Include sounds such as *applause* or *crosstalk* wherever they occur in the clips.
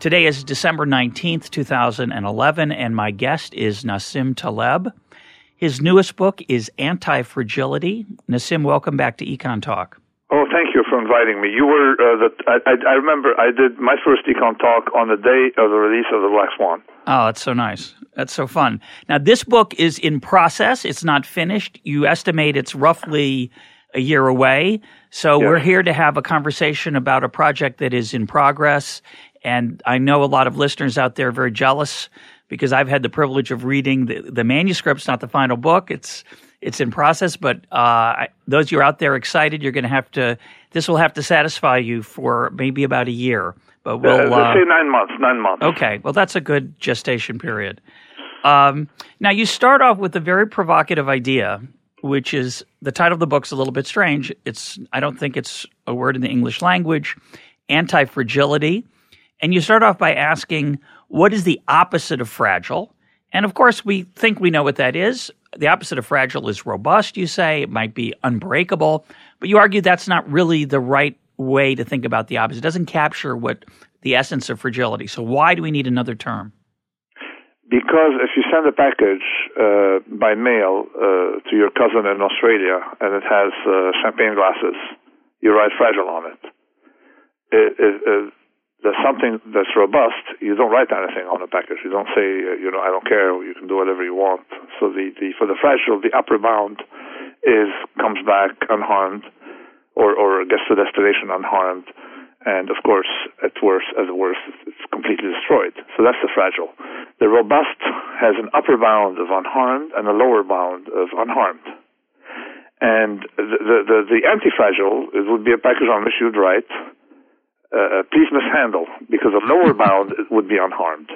Today is December 19th, 2011, and my guest is Nassim Taleb. His newest book is Anti Fragility. Nassim, welcome back to Econ Talk. Oh, thank you for inviting me. You were uh, the I, I, remember I did my first econ talk on the day of the release of the Black Swan. Oh, that's so nice. That's so fun. Now, this book is in process. It's not finished. You estimate it's roughly a year away. So yes. we're here to have a conversation about a project that is in progress and I know a lot of listeners out there are very jealous because I've had the privilege of reading the, the manuscript's not the final book. It's it's in process, but uh, those you are out there excited, you're going to have to. This will have to satisfy you for maybe about a year. But we'll uh, say nine months. Nine months. Okay, well that's a good gestation period. Um, now you start off with a very provocative idea, which is the title of the book's a little bit strange. It's I don't think it's a word in the English language. Anti fragility and you start off by asking, what is the opposite of fragile? And of course, we think we know what that is. The opposite of fragile is robust, you say. It might be unbreakable. But you argue that's not really the right way to think about the opposite. It doesn't capture what the essence of fragility. So why do we need another term? Because if you send a package uh, by mail uh, to your cousin in Australia and it has uh, champagne glasses, you write fragile on it. it, it there's something that's robust, you don't write anything on the package. You don't say, you know, I don't care. You can do whatever you want. So the, the for the fragile, the upper bound is comes back unharmed, or or gets to destination unharmed, and of course, at worst, as worst, it's completely destroyed. So that's the fragile. The robust has an upper bound of unharmed and a lower bound of unharmed. And the the, the, the anti-fragile it would be a package on which you'd write uh, please mishandle because the lower bound *laughs* would be unharmed.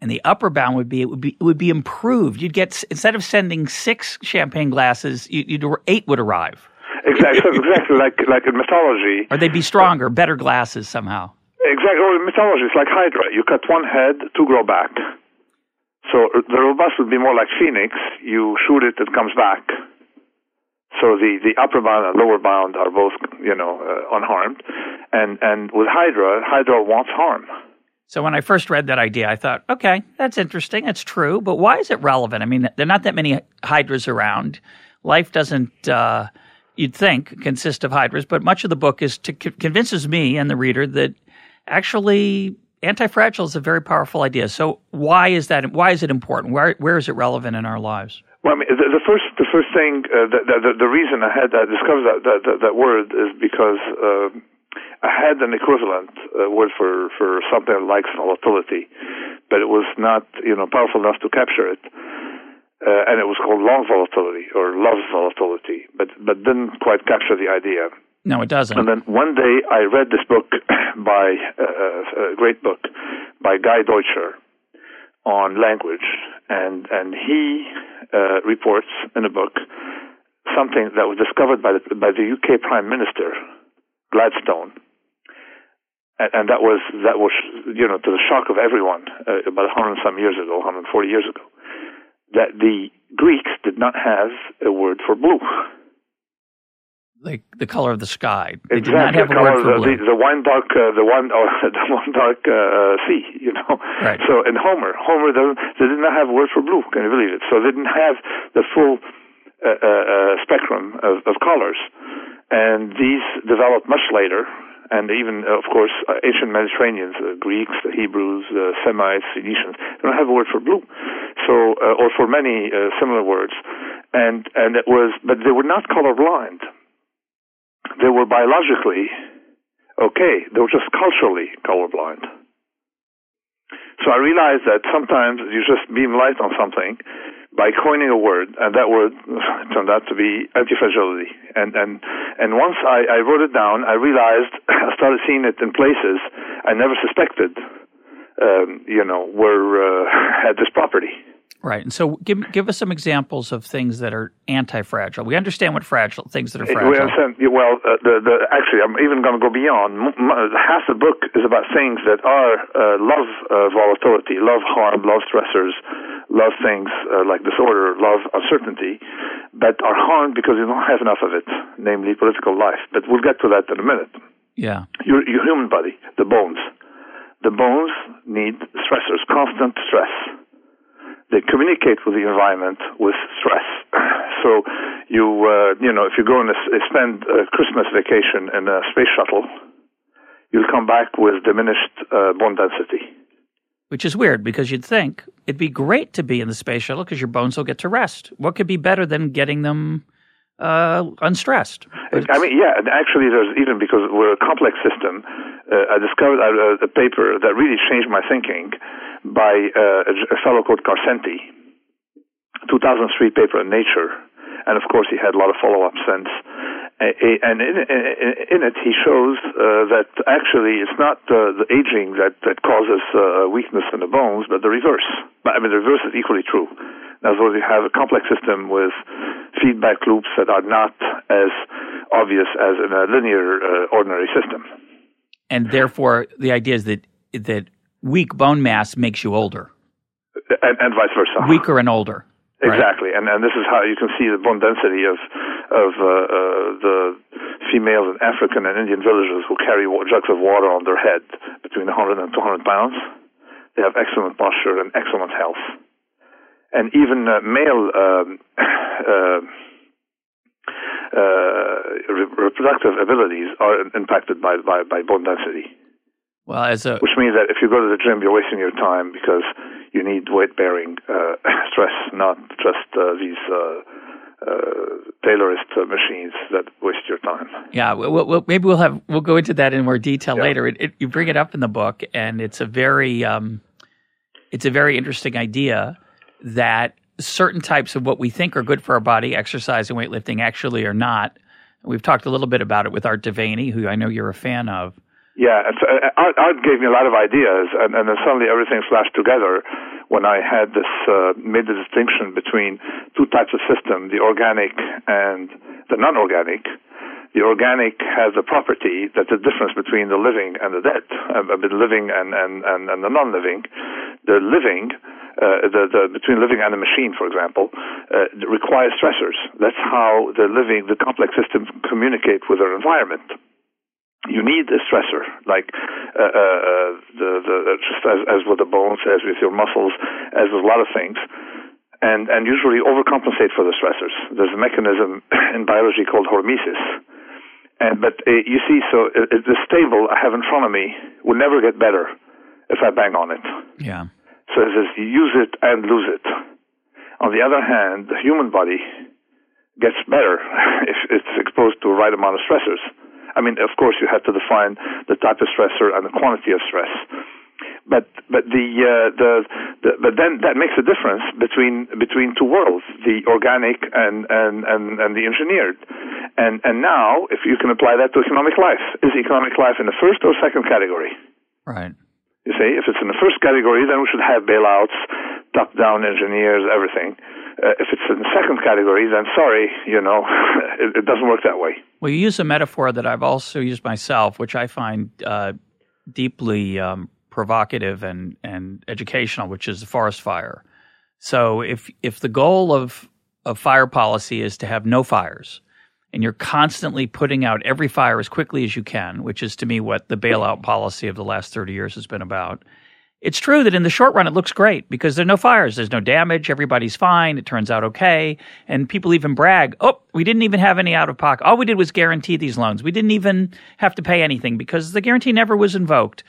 And the upper bound would be it would be it would be improved. You'd get instead of sending six champagne glasses, you, you'd eight would arrive. Exactly, exactly like like in mythology. Or they'd be stronger, better glasses somehow. Exactly. Or in mythology, it's like Hydra. You cut one head, two grow back. So the robust would be more like Phoenix. You shoot it, it comes back. So the, the upper bound and lower bound are both, you know, uh, unharmed. And, and with Hydra, Hydra wants harm. So when I first read that idea, I thought, okay, that's interesting. It's true. But why is it relevant? I mean, there are not that many Hydras around. Life doesn't, uh, you'd think, consist of Hydras. But much of the book is to convinces me and the reader that actually anti-fragile is a very powerful idea. So why is that? Why is it important? Where, where is it relevant in our lives? Well, I mean, the, the first the first thing uh, the, the, the reason I had I discovered that that, that, that word is because uh, I had an equivalent uh, word for for something like volatility, but it was not you know powerful enough to capture it. Uh, and it was called long volatility or love volatility, but but didn't quite capture the idea. No, it doesn't. And then one day I read this book *coughs* by uh, uh, a great book by Guy Deutscher on language, and and he uh, reports in a book something that was discovered by the, by the UK Prime Minister Gladstone, and, and that was that was you know to the shock of everyone uh, about 100 some years ago, 140 years ago, that the Greeks did not have a word for blue like the color of the sky. They exactly. did not have a word for blue. The, the wine dark, uh, the one, or *laughs* the one dark uh, sea. You know. Right. So in Homer, Homer doesn't, they did not have a word for blue. Can you believe it? So they didn't have the full uh, uh, uh, spectrum of, of colors, and these developed much later. And even, of course, uh, ancient Mediterraneans, the Greeks, the Hebrews, the Semites, Phoenicians, they don't have a word for blue, so or for many similar words, and and it was, but they were not colorblind they were biologically okay. They were just culturally colorblind. So I realized that sometimes you just beam light on something by coining a word, and that word *laughs* turned out to be anti-fragility. And and and once I, I wrote it down, I realized *clears throat* I started seeing it in places I never suspected um, you know, were uh, *laughs* had this property. Right. And so give give us some examples of things that are anti-fragile. We understand what fragile things that are fragile. We understand. Well, uh, the, the, actually, I'm even going to go beyond. Half the book is about things that are uh, love uh, volatility, love harm, love stressors, love things uh, like disorder, love uncertainty, but are harmed because you don't have enough of it, namely political life. But we'll get to that in a minute. Yeah. Your, your human body, the bones. The bones need stressors, constant stress they communicate with the environment with stress. *clears throat* So you uh, you know if you go and spend a Christmas vacation in a space shuttle, you'll come back with diminished uh, bone density. Which is weird because you'd think it'd be great to be in the space shuttle because your bones will get to rest. What could be better than getting them uh, unstressed? I mean, yeah, and actually, there's even because we're a complex system. Uh, I discovered a, a paper that really changed my thinking by uh, a fellow called Karsenty, 2003 paper in Nature, and of course he had a lot of follow-up since. And in, it, he shows uh, that actually it's not uh, the aging that, causes weakness in the bones, but the reverse. I mean, the reverse is equally true. Other words, you have a complex system with feedback loops that are not as obvious as in a linear, ordinary system. And therefore, the idea is that that weak bone mass makes you older. And, and vice versa. Weaker and older. Exactly, right? and and this is how you can see the bone density of of uh, uh, the females in African and Indian villages who carry jugs of water on their head between 100 and 200 pounds. They have excellent posture and excellent health, and even uh, male um, *coughs* uh, uh, re- reproductive abilities are impacted by, by by bone density. Well, as a which means that if you go to the gym, you're wasting your time because you need weight bearing uh, *laughs* stress, not just uh, these uh, uh, Taylorist uh, machines that waste your time. Yeah, well, well, maybe we'll have we'll go into that in more detail yeah. later. It, it, you bring it up in the book, and it's a very um, it's a very interesting idea that certain types of what we think are good for our body, exercise and weightlifting, actually are not. We've talked a little bit about it with Art De Vany, who I know you're a fan of. Yeah, and so, uh, art, gave me a lot of ideas, and, and then suddenly everything flashed together when I had this uh, made the distinction between two types of system: the organic and the non-organic. The organic has a property that's the difference between the living and the dead, uh, the living and, and, and, and the non-living. The living uh, the, the, between living and a machine, for example, uh, requires stressors. That's how the living, the complex systems communicate with their environment you need a stressor, like uh, uh, the, the, just as, as with the bones, as with your muscles, as with a lot of things, and and usually overcompensate for the stressors. There's a mechanism *coughs* in biology called hormesis, and but uh, you see, so uh, uh, the stable I have in front of me will never get better if I bang on it. Yeah. So it says use it and lose it. On the other hand, the human body gets better *laughs* if it's exposed to the right amount of stressors. I mean, of course, you have to define the type of stressor and the quantity of stress. But but the, uh, the the but then that makes a difference between between two worlds, the organic and and and, and the engineered. And and now, if you can apply that to economic life, is economic life in the first or second category? Right. You see, if it's in the first category, then we should have bailouts, top-down engineers, everything. Uh, if it's in the second category, then sorry, you know, *laughs* it, it, doesn't work that way. Well, you use a metaphor that I've also used myself, which I find uh, deeply um, provocative and, and educational, which is the forest fire. So if if the goal of of fire policy is to have no fires, and you're constantly putting out every fire as quickly as you can, which is to me what the bailout policy of the last 30 years has been about. It's true that in the short run it looks great because there's no fires, there's no damage, everybody's fine, it turns out okay, and people even brag, "Oh, we didn't even have any out of pocket. All we did was guarantee these loans. We didn't even have to pay anything because the guarantee never was invoked."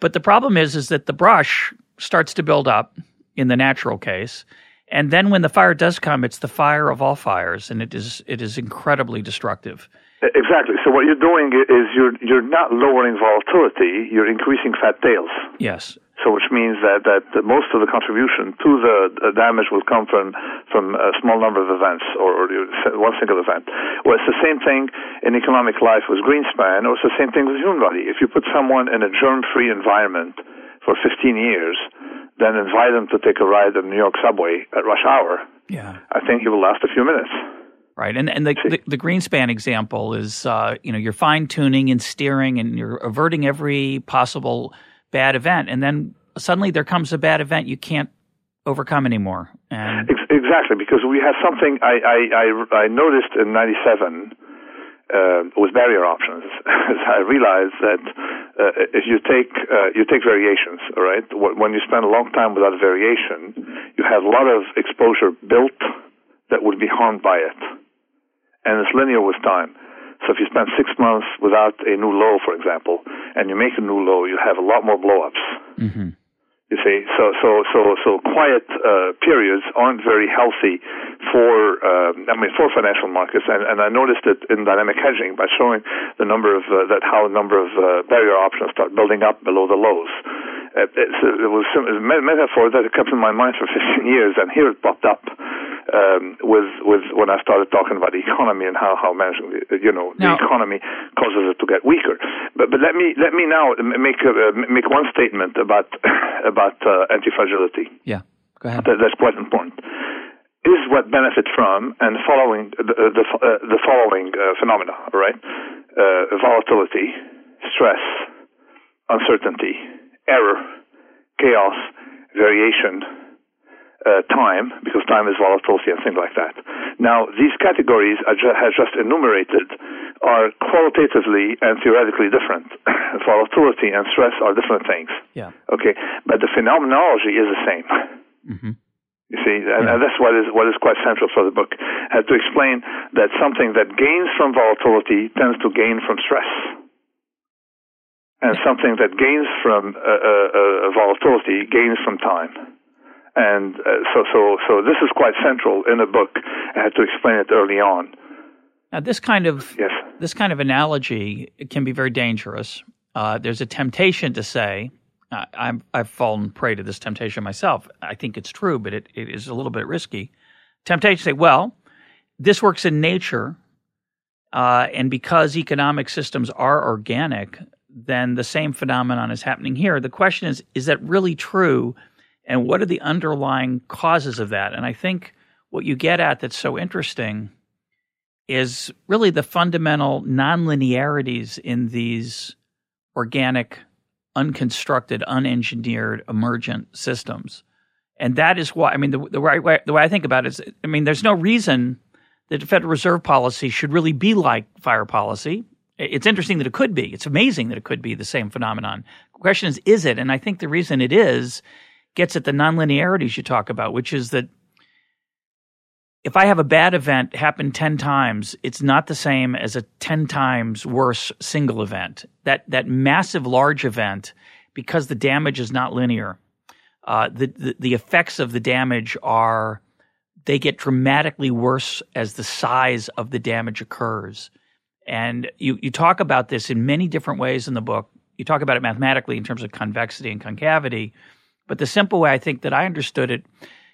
But the problem is is that the brush starts to build up in the natural case and then when the fire does come, it's the fire of all fires, and it is it is incredibly destructive. Exactly. So what you're doing is you're you're not lowering volatility; you're increasing fat tails. Yes. So which means that that most of the contribution to the damage will come from from a small number of events or, or one single event. Well, it's the same thing in economic life with Greenspan, or it's the same thing with human body. If you put someone in a germ-free environment for 15 years, then invite him to take a ride in the New York subway at rush hour, yeah. I think he will last a few minutes. Right, and and the, the, the Greenspan example is, uh, you know, you're fine tuning and steering, and you're averting every possible bad event, and then suddenly there comes a bad event you can't overcome anymore. And exactly, because we have something I I I, I noticed in '97 uh, with barrier options. *laughs* I realized that uh, if you take uh, you take variations, all right. When you spend a long time without variation, you have a lot of exposure built that would be harmed by it, and it's linear with time. So if you spend six months without a new low, for example, and you make a new low, you have a lot more blowups. Mm-hmm. You see, so so so so quiet uh, periods aren't very healthy for uh, I mean for financial markets, and, and I noticed it in dynamic hedging by showing the number of uh, that how a number of uh, barrier options start building up below the lows. Uh, it was a metaphor that kept in my mind for *laughs* 15 years, and here it popped up um, with with when I started talking about the economy and how how managing the, you know now, the economy causes it to get weaker. But but let me let me now make uh, make one statement about *coughs* about uh, anti-fragility. Yeah, go ahead. That, that's quite important. Is what benefit from and following the the, uh, the following uh, phenomena, right? Uh, volatility, stress, uncertainty, error, chaos, variation, uh, time, because time is volatility and things like that. Now, these categories I ju- have just enumerated are qualitatively and theoretically different. *coughs* volatility and stress are different things. Yeah. Okay, but the phenomenology is the same. Mm-hmm. You see, and, yeah. and, that's what is what is quite central for the book, uh, to explain that something that gains from volatility tends to gain from stress and something that gains from uh, uh, uh, volatility gains from time. And uh, so, so, so this is quite central in the book. I had to explain it early on. Now, this kind of yes. this kind of analogy can be very dangerous. Uh, there's a temptation to say, i have fallen prey to this temptation myself. I think it's true, but it, it is a little bit risky. Temptation to say, well, this works in nature, uh, and because economic systems are organic, then the same phenomenon is happening here. The question is, is that really true? And what are the underlying causes of that? And I think what you get at that's so interesting is really the fundamental nonlinearities in these organic, unconstructed, unengineered, emergent systems. And that is why, I mean, the, the, right way, the way I think about it is, I mean, there's no reason that the Federal Reserve policy should really be like fire policy. It's interesting that it could be. It's amazing that it could be the same phenomenon. The question is, is it? And I think the reason it is gets at the nonlinearities you talk about, which is that if I have a bad event happen 10 times, it's not the same as a 10 times worse single event. That, that massive large event, because the damage is not linear, uh, the, the, the effects of the damage are, they get dramatically worse as the size of the damage occurs. And you, you talk about this in many different ways in the book. You talk about it mathematically in terms of convexity and concavity. But the simple way I think that I understood it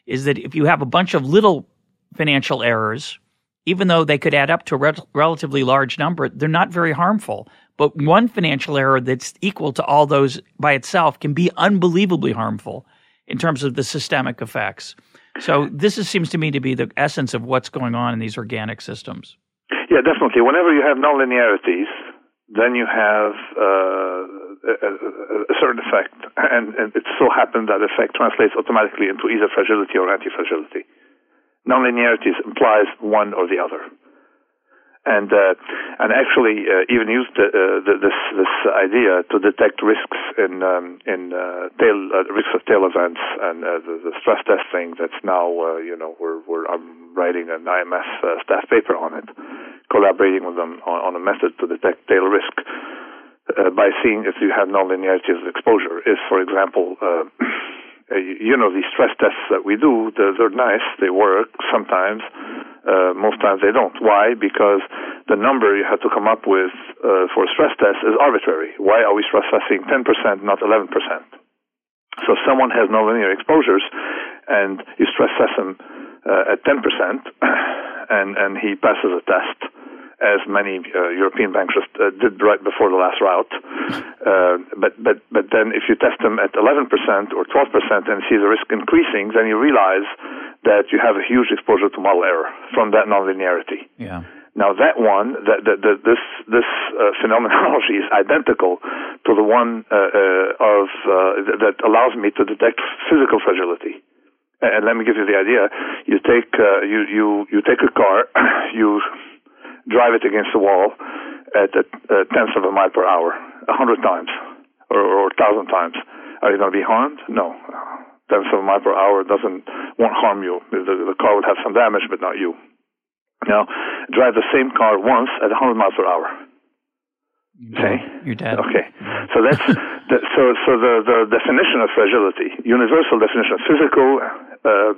is that if you have a bunch of little financial errors, even though they could add up to a re- relatively large number, they're not very harmful. But one financial error that's equal to all those by itself can be unbelievably harmful in terms of the systemic effects. So this is, seems to me to be the essence of what's going on in these organic systems. Yeah, definitely. Whenever you have nonlinearities, then you have uh, a, a, certain effect, and, and, it so happens that effect translates automatically into either fragility or anti-fragility. Nonlinearities implies one or the other and uh, and actually uh, even used uh, the, this this idea to detect risks in um, in uh, tail uh, risks of tail events and the, the, stress testing that's now you know we're we're I'm writing an IMF staff paper on it, collaborating with them on, on a method to detect tail risk. by seeing if you have nonlinearity of exposure, is for example *clears throat* you know, these stress tests that we do, they're, they're nice, they work sometimes. Uh, most times they don't. Why? Because the number you have to come up with uh, for a stress test is arbitrary. Why are we stress testing 10%, not 11%? So someone has nonlinear exposures and you stress test him uh, at 10% *coughs* and, and he passes a test as many uh, European banks just uh, did right before the last rout. Uh, but but but then if you test them at 11% or 12% and see the risk increasing, then you realize that you have a huge exposure to model error from that nonlinearity. Yeah. Now that one, that, that, that this this uh, *laughs* phenomenology is identical to the one uh, uh, of uh, that allows me to detect physical fragility. And let me give you the idea. You take uh, you you you take a car, *coughs* you drive it against the wall at a, a tenth of a mile per hour, a hundred times or, or a thousand times. Are you going to be harmed? No. Tenth of a mile per hour doesn't won't harm you. The, the car would have some damage, but not you. Now, drive the same car once at 100 miles per hour. Okay, you're dead. Okay, so that's *laughs* the, so so the the definition of fragility, universal definition, physical, uh,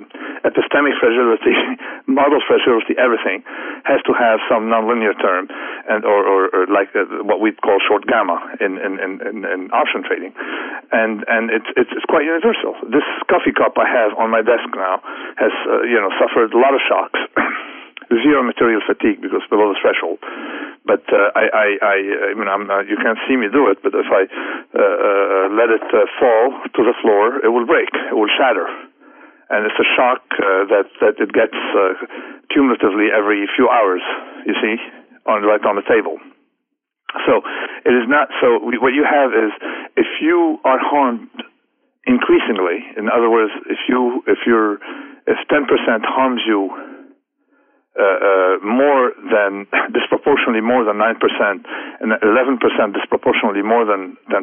epistemic fragility, *laughs* model fragility, everything has to have some nonlinear term, and or or, or like uh, what we call short gamma in in, in in option trading, and and it's it's it's quite universal. This coffee cup I have on my desk now has uh, you know suffered a lot of shocks. *coughs* zero material fatigue because below the threshold. But uh, I, I, I, I mean, I'm, uh, you can't see me do it. But if I uh, uh, let it uh, fall to the floor, it will break. It will shatter, and it's a shock uh, that that it gets uh, cumulatively every few hours. You see, on right on the table. So it is not. So what you have is if you are harmed increasingly. In other words, if you if you're if 10% harms you uh, uh, more than *laughs* disproportionately more than 9% and 11% disproportionately more than 10%,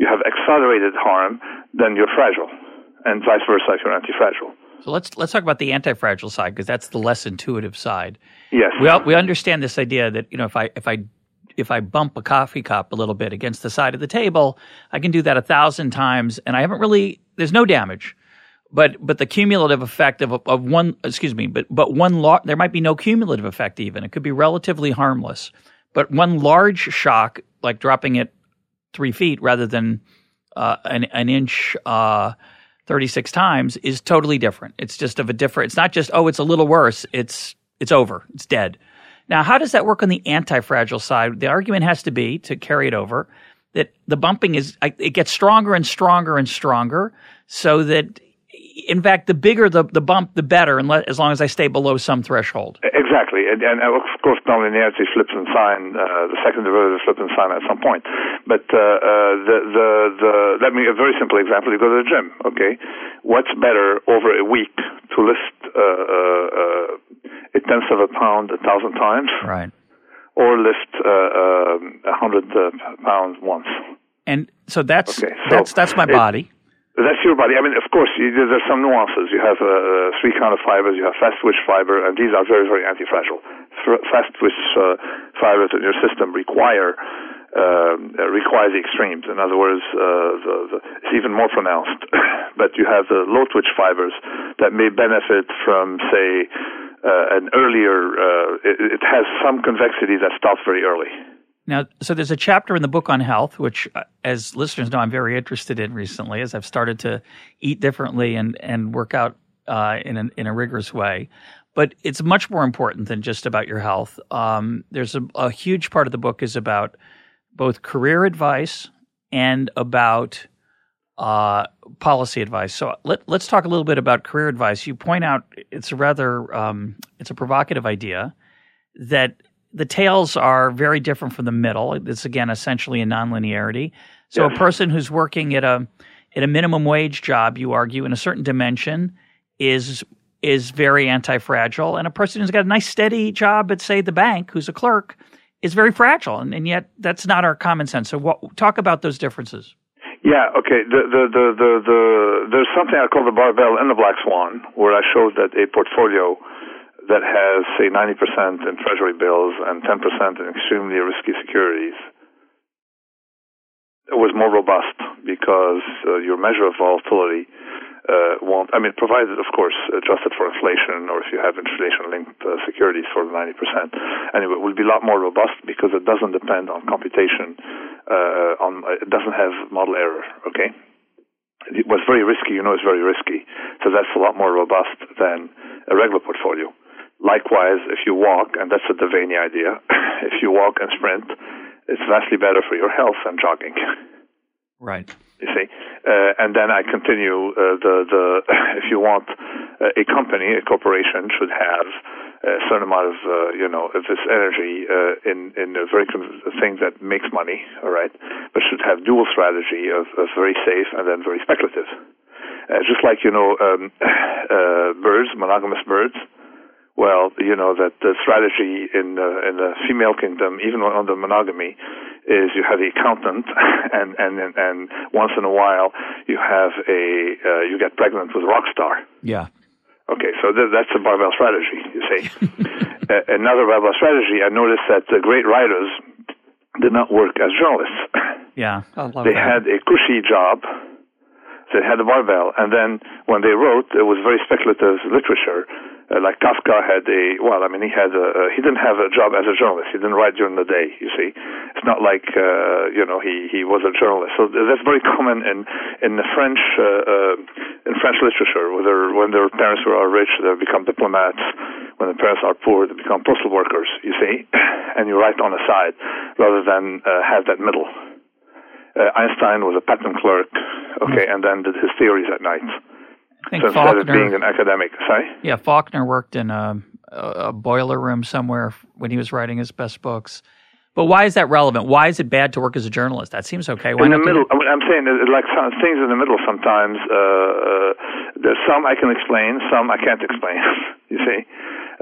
you have accelerated harm, then you're fragile, and vice versa if you're anti-fragile. So let's let's talk about the anti-fragile side because that's the less intuitive side. Yes, we we understand this idea that you know if I if I if I bump a coffee cup a little bit against the side of the table, I can do that a thousand times, and I haven't really there's no damage. But but the cumulative effect of of one excuse me but but one lar- there might be no cumulative effect even it could be relatively harmless but one large shock like dropping it three feet rather than uh, an an inch uh, 36 times is totally different. It's just of a different it's not just oh it's a little worse it's it's over it's dead. Now how does that work on the anti-fragile side? The argument has to be to carry it over that the bumping is it gets stronger and stronger and stronger so that in fact, the bigger the, the bump, the better, as long as I stay below some threshold. Exactly, and, and of course, nonlinearity flips and sign. Uh, the second derivative flips and sign at some point. But uh, uh, the, the the let me a very simple example. You go to the gym. Okay, what's better over a week to lift uh, uh, a tenth of a pound a thousand times, right, or lift uh, um, a hundred pounds once? And so that's okay, so that's that's my body. That's your body. I mean, of course, you, there's some nuances. You have uh, three kind of fibers. You have fast twitch fiber, and these are very, very anti-fragile. Fast twitch uh, fibers in your system require uh, require the extremes. In other words, uh, the, the, it's even more pronounced. *coughs* but you have the low twitch fibers that may benefit from, say, uh, an earlier. Uh, it, it has some convexity that stops very early. Now, so there's a chapter in the book on health, which, uh, as listeners know, I'm very interested in recently, as I've started to eat differently and and work out uh, in a, in a rigorous way. But it's much more important than just about your health. Um, there's a, a huge part of the book is about both career advice and about uh, policy advice. So let, us talk a little bit about career advice. You point out it's a rather um, it's a provocative idea that the tails are very different from the middle. It's again essentially a nonlinearity. So a person who's working at a at a minimum wage job, you argue, in a certain dimension, is is very anti-fragile, and a person who's got a nice steady job at say the bank, who's a clerk, is very fragile, and, and yet that's not our common sense. So what, talk about those differences. Yeah, okay. The, the, the, the, the, there's something I call the barbell and the black swan, where I showed that a portfolio that has, say, 90% in treasury bills and 10% in extremely risky securities it was more robust because uh, your measure of volatility uh, won't, I mean, provided, of course, adjusted for inflation or if you have inflation linked uh, securities for the 90%. Anyway, it will be a lot more robust because it doesn't depend on computation, uh, on, it doesn't have model error, okay? It was very risky, you know, it's very risky. So that's a lot more robust than a regular portfolio Likewise, if you walk, and that's a De Vany idea, *coughs* if you walk and sprint, it's vastly better for your health than jogging. Right. You see, uh, and then I continue uh, the the *coughs* if you want uh, a company, a corporation should have a certain amount of uh, you know of this energy uh, in in a very con- thing that makes money, all right, but should have dual strategy of, of very safe and then very speculative. Uh, just like you know um, *coughs* uh, birds, monogamous birds. Well, you know that the strategy in the, in the female kingdom, even under monogamy, is you have the accountant, *laughs* and and and once in a while you have a uh, you get pregnant with a rock star. Yeah. Okay, so th- that's a barbell strategy. You see, *laughs* uh, another barbell strategy. I noticed that the great writers did not work as journalists. *laughs* Yeah, they that. had a cushy job. They had a barbell, and then when they wrote, it was very speculative literature uh, like Kafka had a well, I mean, he had a, uh, he didn't have a job as a journalist. He didn't write during the day. You see, it's not like uh, you know he he was a journalist. So that's very common in in the French uh, uh, in French literature. Whether when their parents were rich, they become diplomats. When the parents are poor, they become postal workers. You see, *clears throat* and you write on the side rather than uh, have that middle. Uh, Einstein was a patent clerk, okay, and then did his theories at night. So instead of being an academic, sorry. yeah, Faulkner worked in a, a, a boiler room somewhere when he was writing his best books. But why is that relevant? Why is it bad to work as a journalist? That seems okay. Why in the middle. I mean, I'm saying that, like some things in the middle. Sometimes uh, uh, there's some I can explain, some I can't explain. *laughs* you see,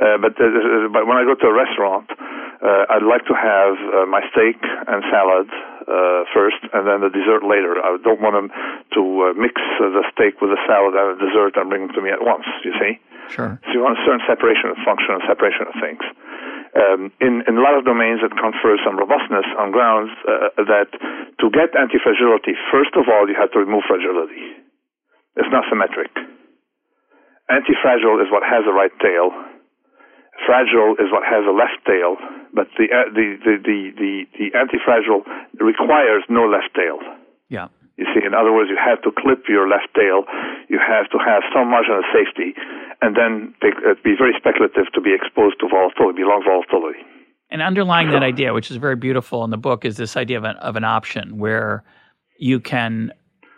uh, but uh, but when I go to a restaurant, uh, I'd like to have uh, my steak and salad uh, first, and then the dessert later. I don't want them to uh, mix uh, the steak with the salad and the dessert and bring them to me at once. You see. Sure. So you want a certain separation of function and separation of things. Um, in, in a lot of domains, it confers some robustness on grounds uh, that to get anti-fragility, first of all, you have to remove fragility. It's not symmetric. Anti-fragile is what has a right tail. Fragile is what has a left tail, but the uh, the, the, the, the, the anti-fragile requires no left tail. Yeah. You see, in other words, you have to clip your left tail. You have to have some margin of safety, and then take, uh, be very speculative to be exposed to volatility, be long volatility. And underlying that idea, which is very beautiful in the book, is this idea of an, of an option where you can,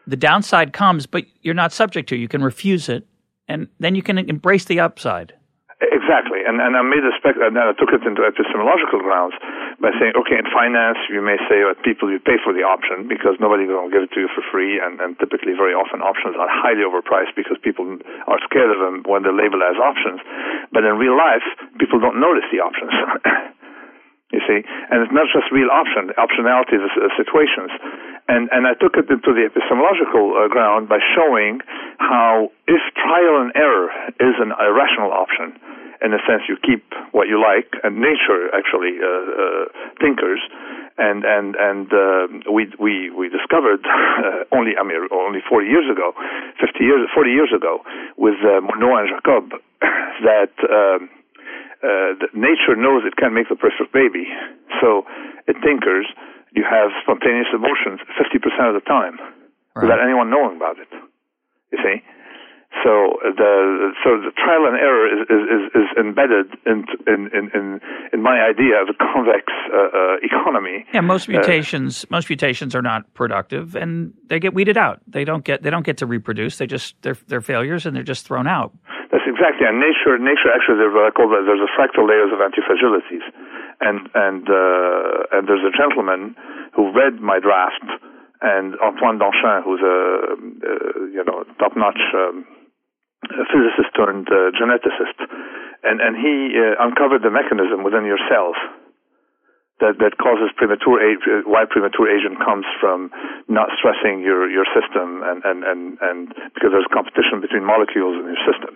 the downside comes, but you're not subject to it. You can refuse it, and then you can embrace the upside. Exactly, and and I made a spec, and then I took it into epistemological grounds by saying, okay, in finance, you may say that people you pay for the option because nobody's going to give it to you for free, and, and typically, very often, options are highly overpriced because people are scared of them when they're labeled as options. But in real life, people don't notice the options. *laughs* You see, and it's not just real option, optionality is uh, situations. And, and I took it into the epistemological uh, ground by showing how if trial and error is an irrational option, in a sense you keep what you like, and nature actually uh, uh, tinkers, and and and uh, we we we discovered *laughs* uh, only I mean only 40 years ago, 50 years 40 years ago with uh, Monod and Jacob *coughs* that. Um, uh, nature knows it can make the perfect baby, so it tinkers. You have spontaneous mutations 50% of the time Right. without anyone knowing about it. You see, so the so the trial and error is is, is, embedded in, in in in my idea of a convex uh, uh, economy. Yeah, most Uh, mutations most mutations are not productive, and they get weeded out. They don't get they don't get to reproduce. They just they're they're failures, and they're just thrown out. That's exactly. And nature, nature actually, there's what I call the, there's a fractal layers of antifragilities, and and uh, and there's a gentleman who read my draft, and Antoine Danchin, who's a uh, you know top-notch um, physicist turned uh, geneticist, and and he uh, uncovered the mechanism within your cells that that causes premature age, uh, why premature aging comes from not stressing your your system and and and and because there's competition between molecules in your system.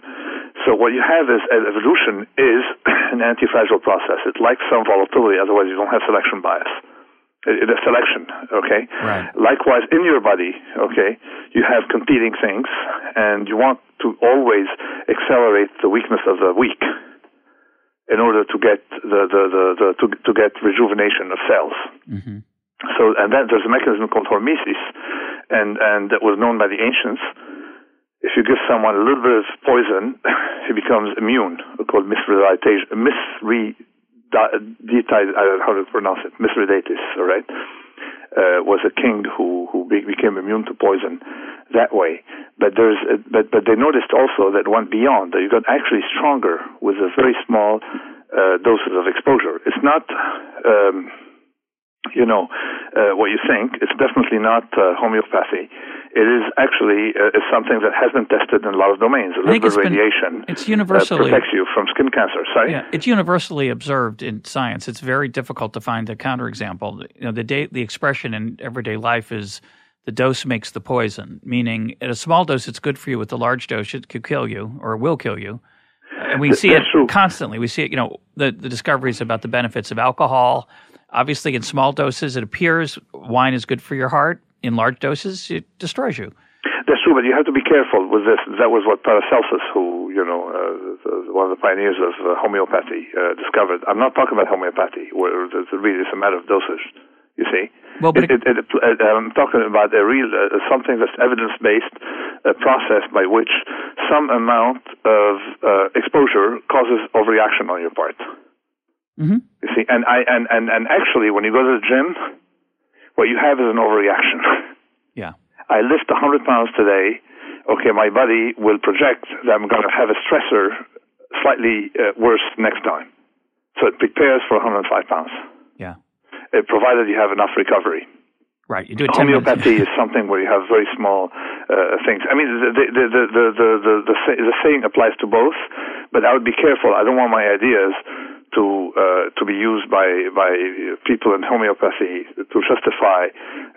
So what you have is uh, evolution is *coughs* an anti-fragile process. It likes some volatility, otherwise you don't have selection bias. It is selection, okay. Right. Likewise, in your body, okay, you have competing things, and you want to always accelerate the weakness of the weak in order to get the, the, the, the to, to get rejuvenation of cells. Mm-hmm. So, and then there's a mechanism called hormesis, and and that was known by the ancients. if you give someone a little bit of poison, *laughs* he becomes immune, called mithridatation, mithridatis, I don't know how to pronounce it, mithridatis, all right? Uh, was a king who who became immune to poison that way. But there's a, but but they noticed also that went beyond that you got actually stronger with a very small uh, doses of exposure. It's not. Um, you know uh, what you think. It's definitely not uh, homeopathy. It is actually uh, it's something that has been tested in a lot of domains. A little bit radiation. Been, it's universally protects you from skin cancer. Sorry. Yeah, it's universally observed in science. It's very difficult to find a counterexample. You know, the day, the expression in everyday life is the dose makes the poison. Meaning, at a small dose, it's good for you. With a large dose, it could kill you or will kill you. And we see it true. constantly. We see it. You know, the the discoveries about the benefits of alcohol Obviously, in small doses, it appears wine is good for your heart. In large doses, it destroys you. That's true, but you have to be careful with this. That was what Paracelsus, who you know, uh, one of the pioneers of uh, homeopathy, uh, discovered. I'm not talking about homeopathy, where it's really it's a matter of dosage. You see, well, but it, it, it, uh, I'm talking about a real uh, something that's evidence-based uh, process by which some amount of exposure causes overreaction on your part. Mm-hmm. You see, and I and, and and actually, when you go to the gym, what you have is an overreaction. Yeah. I lift 100 pounds today. Okay, my body will project that I'm going to have a stressor slightly uh, worse next time. So it prepares for 105 pounds. Yeah. Uh, provided you have enough recovery. Right. You do it. Homeopathy is something where you have very small uh, things. I mean, the the, the the the the the the saying applies to both, but I would be careful. I don't want my ideas to uh, to be used by by people in homeopathy to justify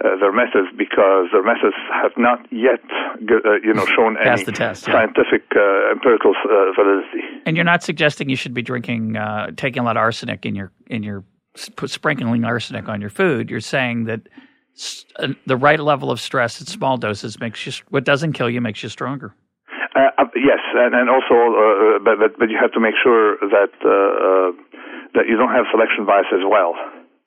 uh, their methods because their methods have not yet uh, you know shown any test, yeah. scientific uh, empirical uh, validity. And you're not suggesting you should be drinking uh, taking a lot of arsenic in your in your sprinkling arsenic on your food. You're saying that the right level of stress at small doses makes you what doesn't kill you makes you stronger. Uh, uh, yes, and, and also, uh, uh, but, but but you have to make sure that uh, uh, that you don't have selection bias as well.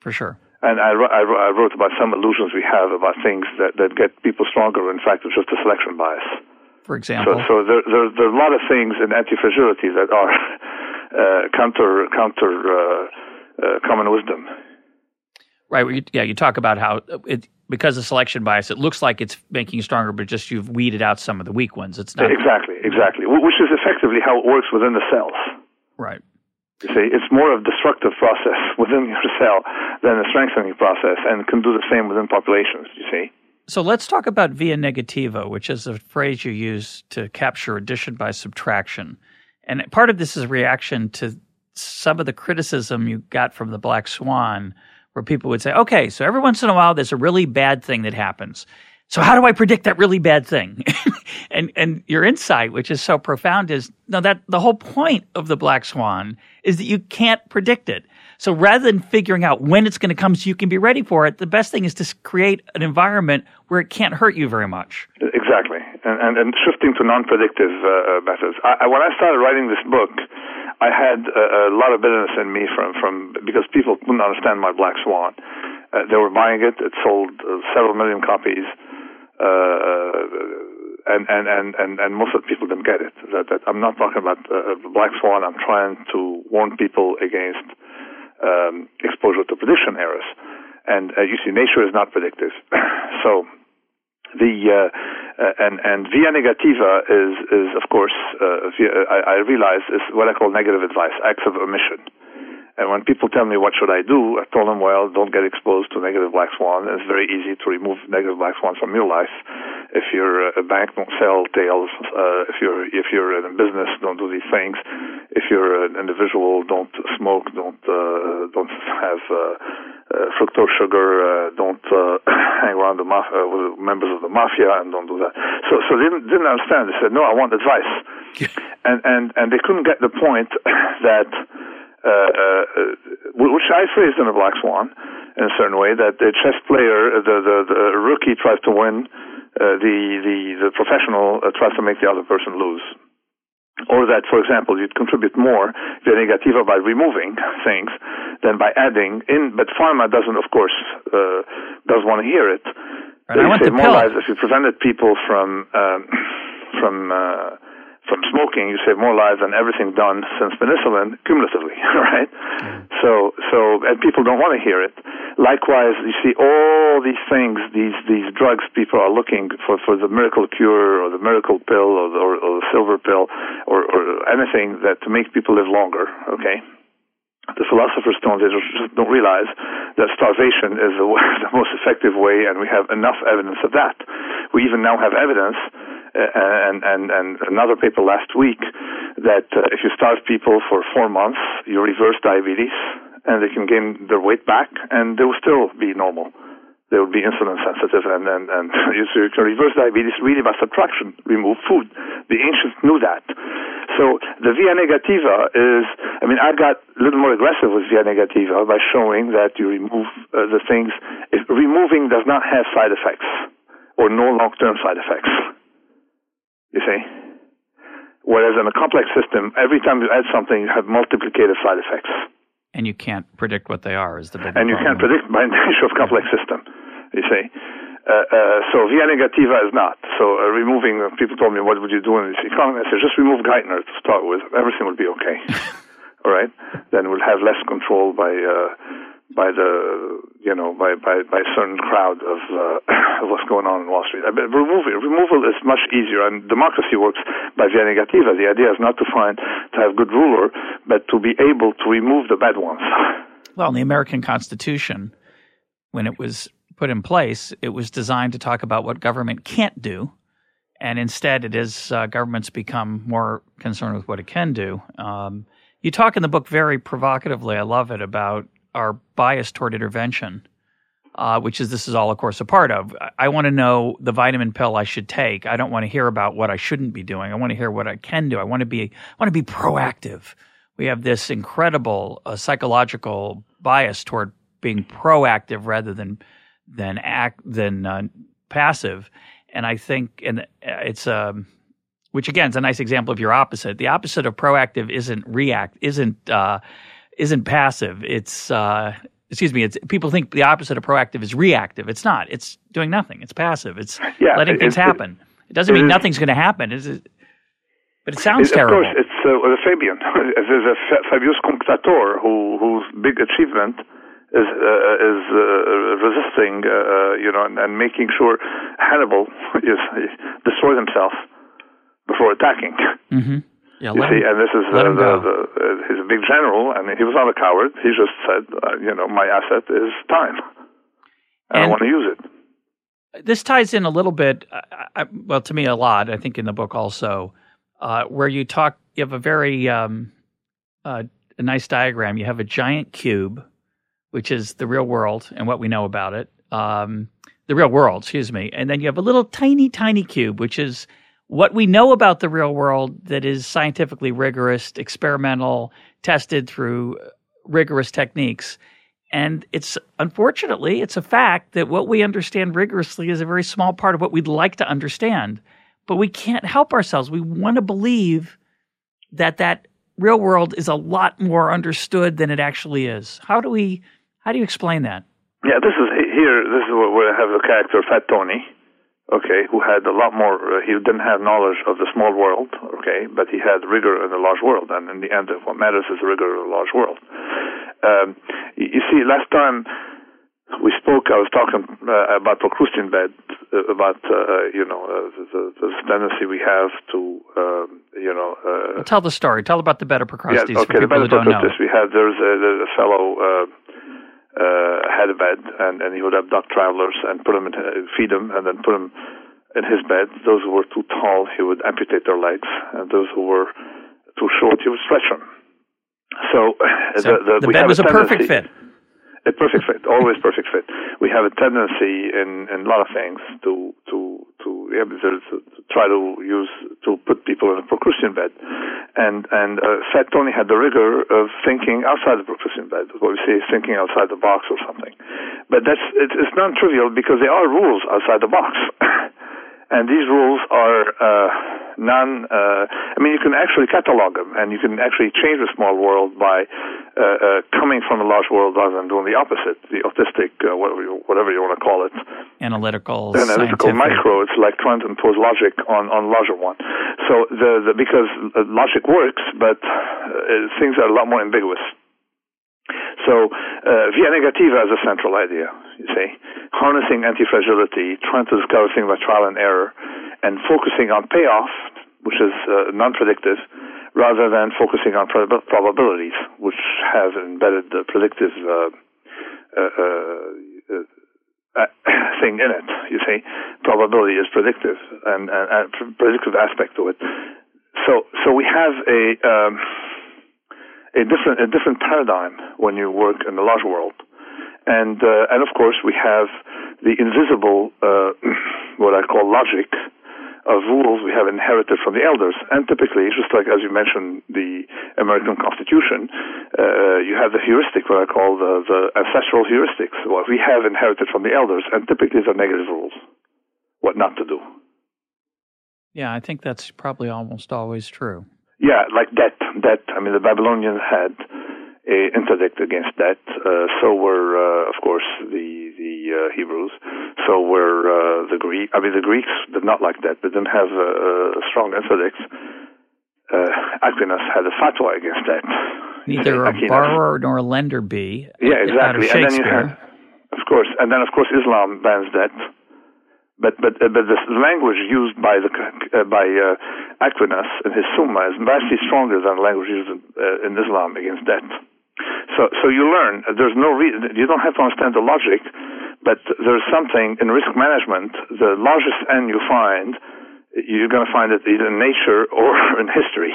For sure. And I, I, I wrote about some illusions we have about things that, that get people stronger. In fact, it's just a selection bias. For example. So, so there, there, there are a lot of things in anti-fragility that are *laughs* counter counter common wisdom. Right. Yeah, you talk about how it, because of selection bias, it looks like it's making you stronger, but just you've weeded out some of the weak ones. It's not exactly, exactly, which is effectively how it works within the cells. Right. You see, it's more of a destructive process *laughs* within your cell than a strengthening process, and can do the same within populations. You see. So let's talk about via negativa, which is a phrase you use to capture addition by subtraction. And part of this is a reaction to some of the criticism you got from the Black Swan where people would say, okay, so every once in a while there's a really bad thing that happens. So how do I predict that really bad thing? *laughs* and and your insight, which is so profound, is no that the whole point of the black swan is that you can't predict it. So rather than figuring out when it's going to come so you can be ready for it, the best thing is to create an environment where it can't hurt you very much. Exactly, and and, and shifting to non-predictive uh, uh methods. I, when I started writing this book, I had a, a lot of bitterness in me from from because people couldn't understand my Black Swan. Uh, they were buying it. It sold uh, several million copies, uh, and, and and and and most of the people didn't get it. That, that I'm not talking about uh, Black Swan. I'm trying to warn people against um, exposure to prediction errors. And uh, you see, nature is not predictive, *coughs* so the uh, uh, and and via negativa is is of course uh, via, I, I realize is what I call negative advice, acts of omission. And when people tell me what should I do, I tell them, well, don't get exposed to negative black swan. It's very easy to remove negative black swan from your life. If you're a bank, don't sell tails. Uh, if you're if you're in a business, don't do these things. If you're an individual, don't smoke. Don't uh, don't have uh, uh, fructose sugar. Uh, don't uh, *coughs* hang around the maf- uh, with members of the mafia, and don't do that. So so they didn't, didn't understand. They said, no, I want advice, and and and they couldn't get the point *coughs* that uh, uh, which I phrased in a Black Swan in a certain way, that the chess player, the the, the rookie tries to win, uh, the the the professional uh, tries to make the other person lose. Or that, for example, you'd contribute more via negativa by removing *laughs* things than by adding in. But pharma doesn't, of course, uh, does want to hear it. Right, I want say more lives if you prevented people from um, *clears throat* from uh, from smoking, you save more lives than everything done since penicillin cumulatively, *laughs* right? Mm. So, so, and people don't want to hear it. Likewise, you see all these things, these these drugs people are looking for for the miracle cure or the miracle pill or the, or, or the silver pill or, or anything that to make people live longer. Okay, the philosophers don't, they just don't realize that starvation is the, *laughs* the, most effective way, and we have enough evidence of that. We even now have evidence, and, and, and another paper last week, that uh, if you starve people for four months, you reverse diabetes, and they can gain their weight back, and they will still be normal they will be insulin sensitive and, and, and *laughs* you can reverse diabetes really by subtraction, remove food. The ancients knew that. So the via negativa is, I mean, I got a little more aggressive with via negativa by showing that you remove uh, the things, if removing does not have side effects or no long-term side effects. You see? Whereas in a complex system, every time you add something, you have multiplicative side effects and you can't predict what they are. Is the big and you can't predict by *laughs* nature of complex system. You see. Uh, uh, so via negativa is not. So uh, removing, uh, people told me, what would you do in this economy? I said, just remove Geithner to start with. Everything will be okay. *laughs* All right? Then we'll have less control by uh, by the you know by by by certain crowd of, uh, *coughs* of what's going on in Wall Street. I mean, removal removal is much easier, and democracy works by via negativa. The idea is not to find to have good ruler, but to be able to remove the bad ones. *laughs* Well, in the American Constitution, when it was put in place, it was designed to talk about what government can't do. And instead, it is uh, governments become more concerned with what it can do. Um, you talk in the book very provocatively, I love it, about our bias toward intervention, uh, which is this is all, of course, a part of. I, want to know the vitamin pill I should take. I don't want to hear about what I shouldn't be doing. I want to hear what I can do. I want to be I want to be proactive. We have this incredible uh, psychological bias toward being proactive rather than than act than uh, passive, and I think and it's um, which again is a nice example of your opposite. The opposite of proactive isn't react isn't uh, isn't passive. It's uh, excuse me. It's people think the opposite of proactive is reactive. It's not. It's doing nothing. It's passive. It's yeah, letting things happen. It, it doesn't mean nothing's going to happen. Is it? But it sounds it, terrible. Of course, it's uh, Fabian. *laughs* There's a Fabius Cunctator who whose big achievement is uh, is uh, resisting, uh, uh, you know, and, and, making sure Hannibal *laughs* is destroys himself before attacking. Mm-hmm. Yeah, you see, and this is uh, the, the, uh, he's a big general, and he was not a coward. He just said, uh, you know, my asset is time, and, and I want to use it. This ties in a little bit, I, well, to me a lot. I think in the book also, uh, where you talk. You have a very um, uh, a nice diagram. You have a giant cube, which is the real world and what we know about it. Um, the real world, excuse me, and then you have a little tiny, tiny cube, which is what we know about the real world that is scientifically rigorous, experimental, tested through rigorous techniques. And it's unfortunately, it's a fact that what we understand rigorously is a very small part of what we'd like to understand. But we can't help ourselves. We want to believe that that real world is a lot more understood than it actually is. How do we, how do you explain that? Yeah, this is here. This is where I have the character Fat Tony, okay, who had a lot more, uh, he didn't have knowledge of the small world, okay, but he had rigor in the large world, and in the end, what matters is rigor in the large world. Um, you see, last time we spoke, I was talking uh, about Procrustean bed, uh, about, uh, you know, uh, the, the, tendency we have to, um, you know. Uh, well, tell the story. Tell about the bed of Procrustes yeah, okay, the Procrustes we had, there's a, there's a fellow uh, had a bed, and, and he would abduct travelers and put them in, feed them, and then put them in his bed. Those who were too tall, he would amputate their legs, and those who were too short, he would stretch them. So, so the, the, the bed was a, a perfect fit. A perfect fit, always perfect fit. We have a tendency in, in a lot of things to to to, yeah, to, to try to use to put people in a Procrustean bed, and and uh, Fat Tony had the rigor of thinking outside the Procrustean bed. What we say is thinking outside the box or something, but that's it, it's non-trivial because there are rules outside the box. *coughs* and these rules are uh, non. Uh, I mean, you can actually catalog them, and you can actually change the small world by uh, uh, coming from a large world rather than doing the opposite, the autistic, uh, whatever you, whatever you want to call it, analytical, analytical scientific. micro. It's like trying to impose logic on on larger one. So the, the because uh, logic works, but uh, things are a lot more ambiguous. So uh, via negativa is a central idea. You see, harnessing anti-fragility, trying to discover things by trial and error, and focusing on payoff, which is uh, non-predictive, rather than focusing on prob- probabilities, which have embedded the predictive uh, uh, uh, uh *coughs* thing in it. You see, probability is predictive and, and, and predictive aspect to it. So, so we have a um, a different a different paradigm when you work in the large world, and uh, and of course we have the invisible uh, *clears throat* what I call logic of rules we have inherited from the elders, and typically, just like as you mentioned, the American Constitution, uh, you have the heuristic, what I call the, the ancestral heuristics, what we have inherited from the elders, and typically these are negative rules, what not to do. Yeah, I think that's probably almost always true. Yeah, like debt. Debt. I mean, the Babylonians had interdict against debt. Uh, so were, uh, of course, the the uh, Hebrews. So were uh, the Greek. I mean, the Greeks did not like that. They didn't have a, a strong interdict. Uh, Aquinas had a fatwa against that. Neither a borrower nor a lender be. Yeah, exactly. and then you have, of course, and then of course Islam bans debt. But but uh, but the language used by the uh, by uh, Aquinas in his Summa is vastly stronger than the language used in, uh, in Islam against debt. So so you learn there's no reason you don't have to understand the logic, but there's something in risk management. The largest end you find, you're going to find it either in nature or *laughs* in history.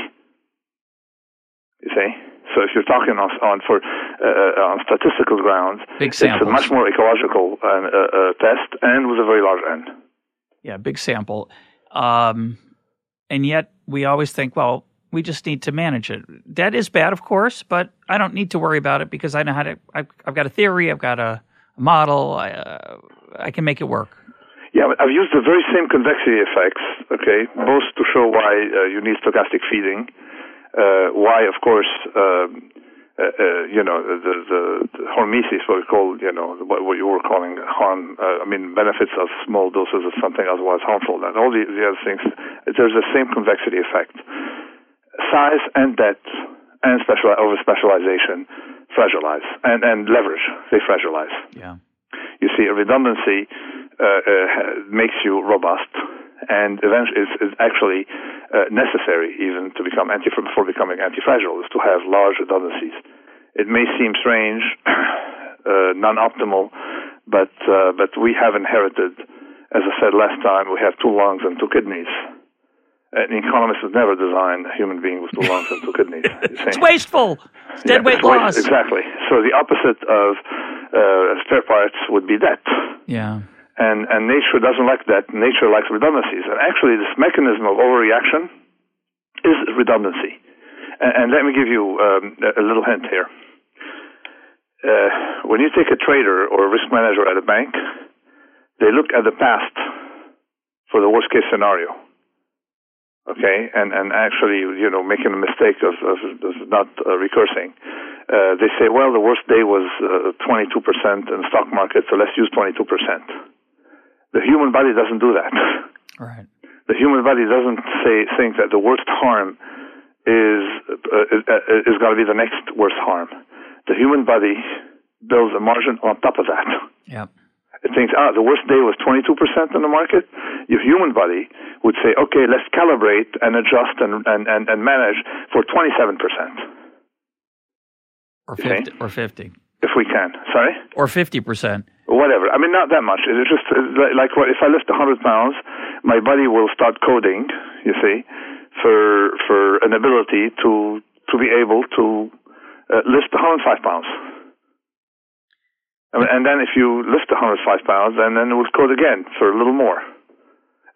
You see. So if you're talking on, on for uh, on statistical grounds, big it's a much more ecological uh, uh, test and with a very large n. Yeah, big sample. Um, and yet we always think, well, we just need to manage it. That is bad, of course, but I don't need to worry about it because I know how to. I've, I've got a theory. I've got a, a model. I, uh, I can make it work. Yeah, I've used the very same convexity effects, okay, both to show why uh, you need stochastic feeding uh, why, of course, um, uh, uh, you know, the, the, the hormesis, what we call, you know, what, what you were calling harm, uh, I mean, benefits of small doses of something otherwise harmful, and all the, the other things, there's the same convexity effect. Size and depth and special, over specialization fragilize, and, and leverage, they fragilize. Yeah. You see, a redundancy uh, uh, makes you robust and eventually is, is actually uh, necessary even to become anti before becoming anti-fragile is to have large redundancies. It may seem strange, *clears throat* uh, non-optimal, but uh, but we have inherited, as I said last time, we have two lungs and two kidneys. An economist has never designed a human being with two lungs and two kidneys. *laughs* it's wasteful. It's dead yeah, weight loss. Exactly. So the opposite of uh, spare parts would be debt. Yeah. And, and nature doesn't like that. Nature likes redundancies. And actually, this mechanism of overreaction is redundancy. And, and let me give you um, a little hint here. Uh, when you take a trader or a risk manager at a bank, they look at the past for the worst case scenario. Okay, and and actually, you know, making a mistake of, of, of not uh, recursing. Uh, they say, well, the worst day was uh, 22% in the stock market, so let's use 22%. The human body doesn't do that. Right. The human body doesn't say think that the worst harm is uh, is going to be the next worst harm. The human body builds a margin on top of that. Yep. It thinks, ah, the worst day was 22% in the market. Your human body would say, okay, let's calibrate and adjust and, and, and, and manage for 27%. Or 50, or 50. If we can. Sorry? Or 50%. Whatever. I mean, not that much. It's just like if I lift 100 pounds, my body will start coding, you see, for, for an ability to, to be able to uh, lift 105 pounds. And then if you lift 105 pounds, and then it will code again for a little more.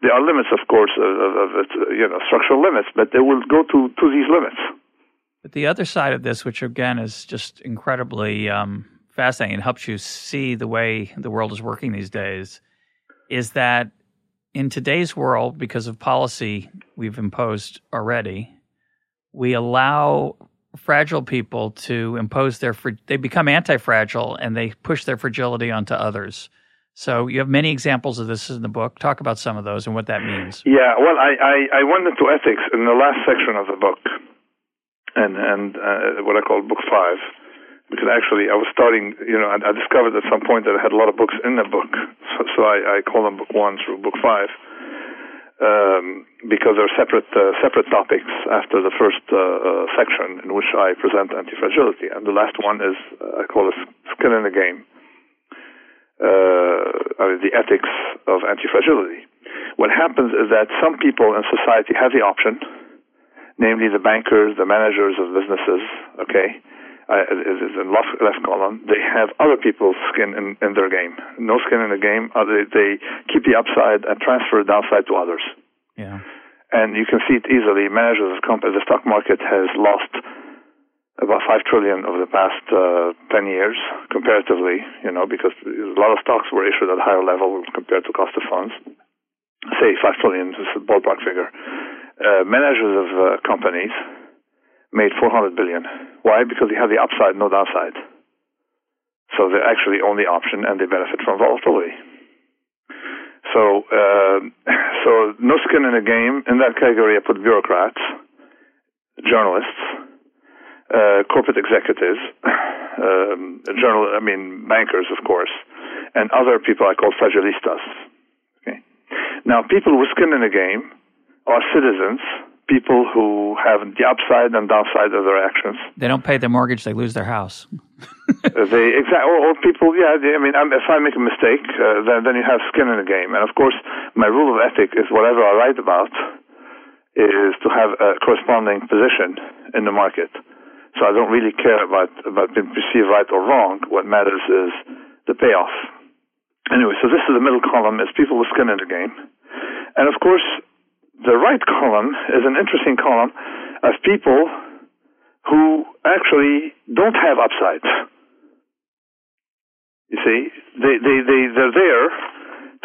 There are limits, of course, of, of, of you know structural limits, but they will go to, to these limits. But the other side of this, which again is just incredibly um, fascinating, and helps you see the way the world is working these days, is that in today's world, because of policy we've imposed already, we allow fragile people to impose their they become anti-fragile and they push their fragility onto others So you have many examples of this in the book. Talk about some of those and what that means. Yeah, well, I, I, I went into ethics in the last section of the book, and and uh, what I call book five, because actually I was starting, you know, I, I discovered at some point that I had a lot of books in the book, so, so I, I call them book one through book five. Um, because they're separate uh, separate topics after the first uh, uh, section in which I present anti-fragility, and the last one is uh, I call it skin in the game, uh, the ethics of anti-fragility. What happens is that some people in society have the option, namely the bankers, the managers of businesses, okay, uh, is in left, left column, they have other people's skin in, in their game. No skin in the game. Uh, they, they keep the upside and transfer the downside to others. Yeah. And you can see it easily. Managers of companies, the stock market has lost about five trillion over the past uh, ten years, comparatively. You know, because a lot of stocks were issued at a higher level compared to cost of funds. Say five trillion is a ballpark figure. Uh, managers of uh, companies made 400 billion. Why? Because they have the upside, no downside. So they're actually only option, and they benefit from volatility. So, uh, *laughs* so no skin in the game. In that category, I put bureaucrats, journalists, uh, corporate executives, *laughs* um, journal. I mean, bankers, of course, and other people I call fragilistas. Okay. Now, people with skin in the game are citizens, people who have the upside and downside of their actions. They don't pay their mortgage; they lose their house. *laughs* they exactly or, or, people yeah they, i mean I'm, if i make a mistake uh, then then you have skin in the game. And of course my rule of ethic is whatever i write about is to have a corresponding position in the market. So i don't really care about about being perceived right or wrong. What matters is the payoff. Anyway so this is the middle column is people with skin in the game. And of course the right column is an interesting column of people who actually don't have upside you see, they, they, they, they're there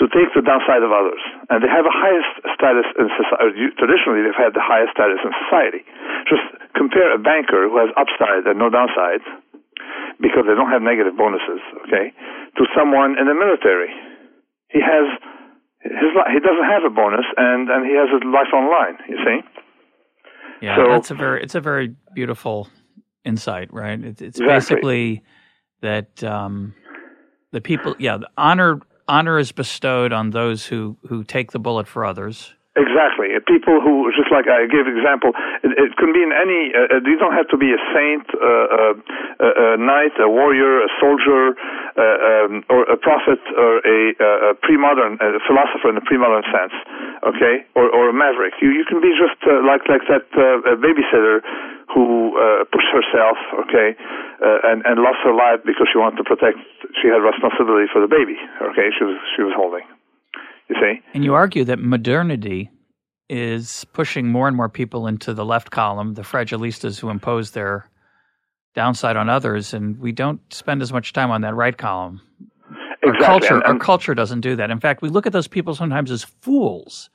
to take the downside of others. And they have the highest status in society. Traditionally, they've had the highest status in society. Just compare a banker who has upside and no downside because they don't have negative bonuses, okay, to someone in the military. He has his he doesn't have a bonus and and he has a life online, you see? Yeah, so, that's a very it's a very beautiful insight, right? It's, it's exactly. basically that um, the people, yeah, the honor honor is bestowed on those who who take the bullet for others. Exactly. People who, just like I gave example, it, it can be in any, uh, uh you don't have to be a saint, uh, uh, a knight, a warrior, a soldier, uh, um, or a prophet, or a, a pre-modern a philosopher in the pre-modern sense, okay, or, or a maverick. You, you can be just uh, like, like that babysitter who pushed herself, okay, and, and lost her life because she wanted to protect, she had responsibility for the baby, okay, she was, she was holding. You see? And you argue that modernity is pushing more and more people into the left column, the fragilistas who impose their downside on others, and we don't spend as much time on that right column. Exactly. Our culture, and, and, our culture doesn't do that. In fact, we look at those people sometimes as fools.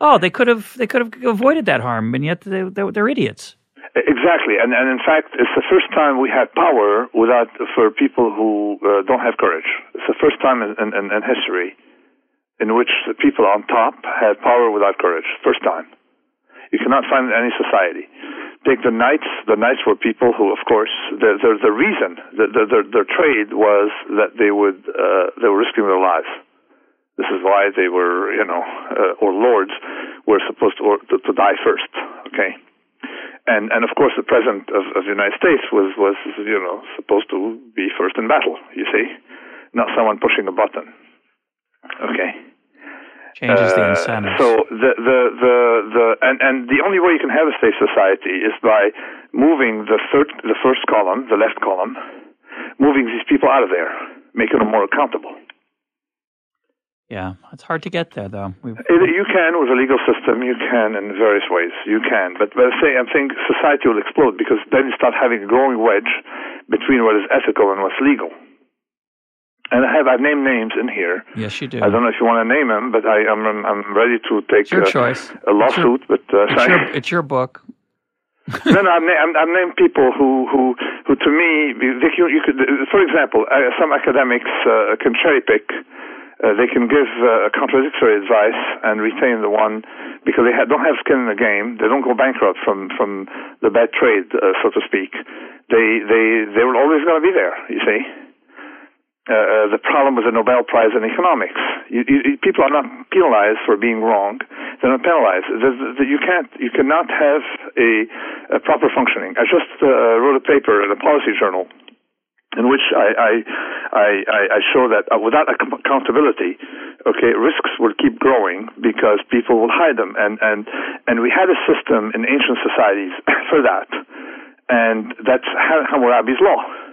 Oh, they could have they could have avoided that harm, and yet they, they're, they're idiots. Exactly, and and in fact, it's the first time we had power without for people who uh, don't have courage. It's the first time in, in, in history in which the people on top had power without courage. First time. You cannot find in any society. Take the knights. The knights were people who, of course, the the, the reason, the, the, their, their trade was that they would uh, they were risking their lives. This is why they were, you know, uh, or lords were supposed to, or, to, to die first. Okay, and and of course the president of, of the United States was was you know supposed to be first in battle. You see, not someone pushing a button. Okay. Changes the uh, incentive. So the the the the and and the only way you can have a safe society is by moving the third the first column, the left column, moving these people out of there, making them more accountable. Yeah, it's hard to get there, though. We've, you can with a legal system. You can in various ways. You can, but but I say I think society will explode because then you start having a growing wedge between what is ethical and what's legal and I have I've named names in here. Yes, you do. I don't know if you want to name them, but I, am I'm, I'm ready to take your choice. a lawsuit. It's your, but uh, it's, your, *laughs* it's your book. no, no, I'm, I'm, I'm named people who, who, who to me, you, you could, for example, uh, some academics uh, can cherry pick uh, they can give uh, contradictory advice and retain the one because they ha- don't have skin in the game. They don't go bankrupt from from the bad trade, uh, so to speak. They they they were always going to be there. You see. Uh, uh, the problem with the Nobel Prize in economics. You, you, people are not penalized for being wrong; they're not penalized. There's, you can't, you cannot have a, a proper functioning. I just uh, wrote a paper in a policy journal in which I I, I, I show that uh, without accountability, okay, risks will keep growing because people will hide them, and and and we had a system in ancient societies *coughs* for that, and that's Hammurabi's law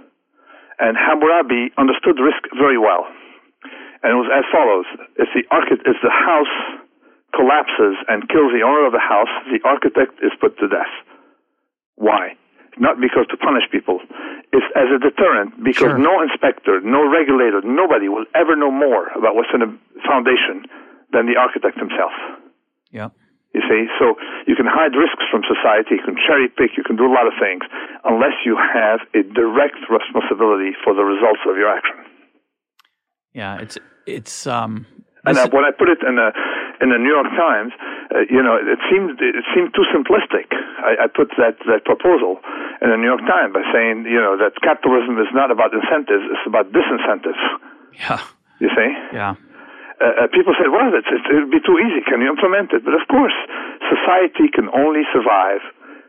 and Hammurabi understood risk very well. And it was as follows: if the architect, if the house collapses and kills the owner of the house, the architect is put to death. Why? Not because to punish people. It's as a deterrent because sure. no inspector, no regulator, nobody will ever know more about what's in a foundation than the architect himself. Yeah. You see, so you can hide risks from society, you can cherry pick, you can do a lot of things, unless you have a direct responsibility for the results of your action. Yeah, it's it's um. And uh, when I put it in the in the New York Times, uh, you know, it seemed it seemed too simplistic. I, I put that that proposal in the New York Times by saying, you know, that capitalism is not about incentives; it's about disincentives. Yeah. You see? Yeah uh, uh, people said, well, it's, it would be too easy. Can you implement it? But of course, society can only survive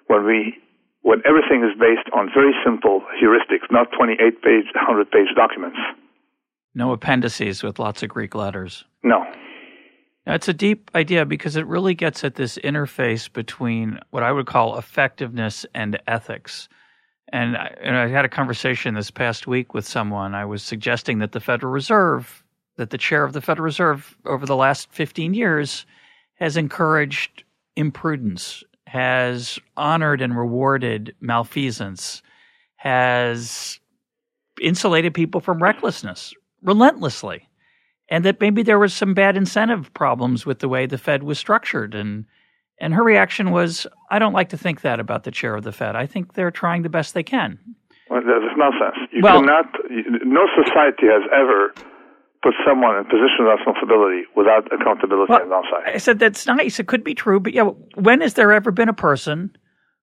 when we when everything is based on very simple heuristics, not 28 page, 100 page documents. No appendices with lots of Greek letters. No. Now, it's a deep idea because it really gets at this interface between what I would call effectiveness and ethics. And I, and I had a conversation this past week with someone. I was suggesting that the Federal Reserve that the chair of the Federal Reserve over the last 15 years has encouraged imprudence, has honored and rewarded malfeasance, has insulated people from recklessness relentlessly. And that maybe there was some bad incentive problems with the way the Fed was structured. And, and her reaction was, I don't like to think that about the chair of the Fed. I think they're trying the best they can. Well, that's nonsense. You well, cannot, no society has ever put someone in a position of responsibility without accountability well, on downside. I said that's nice. It could be true, but yeah, when has there ever been a person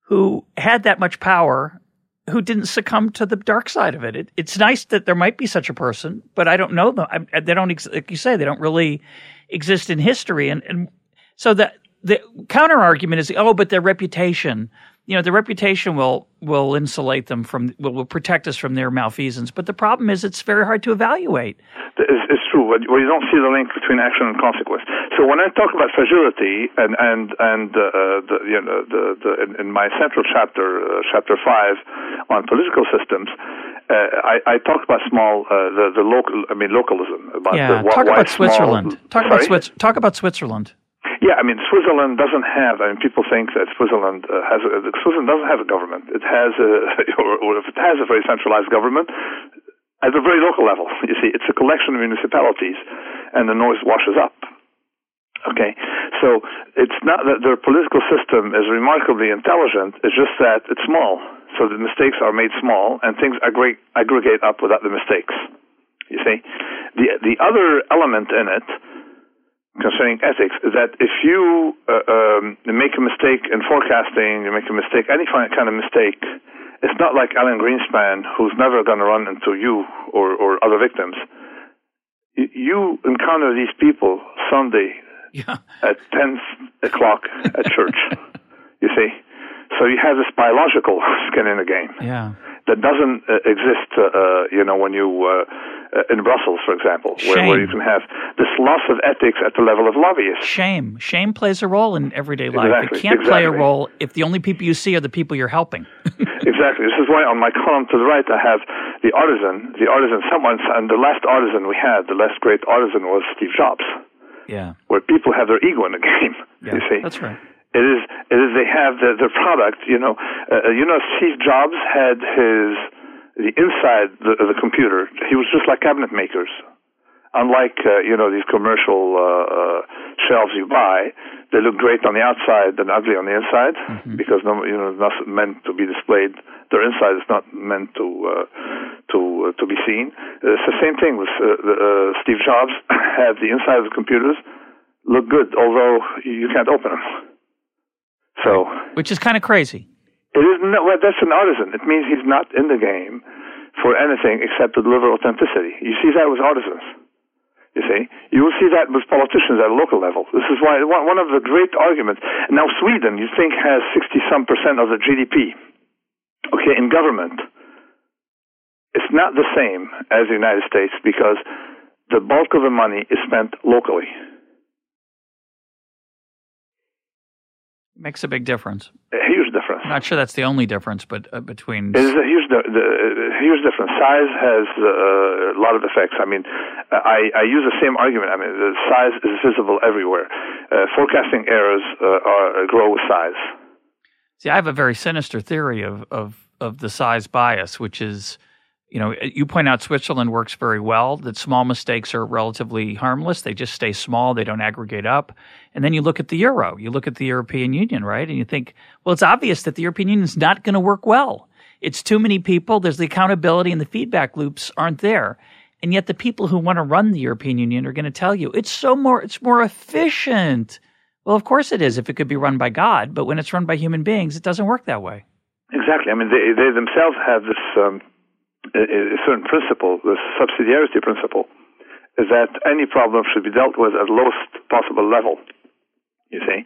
who had that much power who didn't succumb to the dark side of it? it it's nice that there might be such a person, but I don't know them. I, they don't, like you say, they don't really exist in history. And, and so the the counter argument is, oh, but their reputation you know, the reputation will will insulate them from will, will protect us from their malfeasance. But the problem is, it's very hard to evaluate. It's, it's true. Well, you don't see the link between action and consequence. So when I talk about fragility, and and and uh, the, you know the, the in, in my central chapter, uh, chapter five, on political systems, uh, I, I talk about small, uh, the the local, I mean localism. About yeah, the, talk about Switzerland. Talk about Swiss, Talk about Switzerland. Yeah, I mean, Switzerland doesn't have. I mean, people think that Switzerland uh, has. A, Switzerland doesn't have a government. It has, a, *laughs* or, or if it has a very centralized government, at a very local level. *laughs* You see, it's a collection of municipalities, and the noise washes up. Okay, so it's not that their political system is remarkably intelligent. It's just that it's small. So the mistakes are made small, and things aggregate up without the mistakes. You see, the the other element in it concerning ethics is that if you uh, um, make a mistake in forecasting, you make a mistake, any kind of mistake, it's not like Alan Greenspan, who's never going to run into you or, or other victims. You encounter these people Sunday yeah. at 10 o'clock at church, *laughs* you see. So you have this biological *laughs* skin in the game. Yeah that doesn't uh, exist, uh, uh, you know, when you uh, uh, in Brussels, for example, where, where, you can have this loss of ethics at the level of lobbyists. Shame, shame plays a role in everyday life. Exactly. It can't exactly. play a role if the only people you see are the people you're helping. *laughs* exactly. This is why on my column to the right I have the artisan, the artisan. Someone, and the last artisan we had, the last great artisan was Steve Jobs. Yeah. Where people have their ego in the *laughs* game. Yeah, you see. That's right. It is. It is. They have the, the product. You know. Uh, you know. Steve Jobs had his the inside the, the computer. He was just like cabinet makers. unlike uh, you know these commercial uh, uh, shelves you buy, they look great on the outside and ugly on the inside mm-hmm. because no, you know not meant to be displayed. Their inside is not meant to uh, to uh, to be seen. It's the same thing with uh, the, uh, Steve Jobs *coughs* had the inside of the computers look good, although you can't open them. So, which is kind of crazy. It is not, well, that's an artisan. It means he's not in the game for anything except to deliver authenticity. You see that with artisans. You see, you will see that with politicians at a local level. This is why one of the great arguments. Now, Sweden, you think, has sixty some percent of the GDP. Okay, in government, it's not the same as the United States because the bulk of the money is spent locally. Makes a big difference. A huge difference. I'm not sure that's the only difference, but uh, between it is a huge, the, the, huge difference. Size has uh, a lot of effects. I mean, I, I use the same argument. I mean, the size is visible everywhere. Uh, forecasting errors uh, are, grow with size. See, I have a very sinister theory of of of the size bias, which is you know, you point out Switzerland works very well, that small mistakes are relatively harmless. They just stay small, they don't aggregate up. And then you look at the euro, you look at the European Union, right? And you think, well, it's obvious that the European Union is not going to work well. It's too many people, there's the accountability and the feedback loops aren't there. And yet the people who want to run the European Union are going to tell you it's so more it's more efficient. Well, of course it is if it could be run by God, but when it's run by human beings, it doesn't work that way. Exactly. I mean, they, they themselves have this um, a certain principle, the subsidiarity principle, is that any problem should be dealt with at the lowest possible level. You see,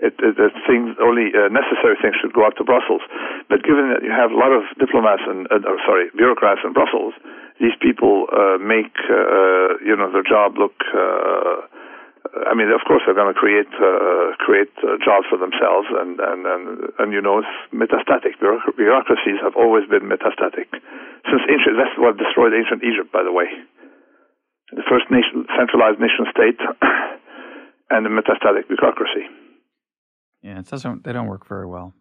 it, it, it things only uh, necessary things should go up to Brussels. But given that you have a lot of diplomats and uh, sorry bureaucrats in Brussels, these people uh, make uh, you know their job look uh, I mean, of course, they're going to create uh, create uh, jobs for themselves, and and and, and you know, it's metastatic. Bureaucracies have always been metastatic since ancient. That's what destroyed ancient Egypt, by the way. The first nation, centralized nation state, *coughs* and the metastatic bureaucracy. Yeah, it doesn't. They don't work very well.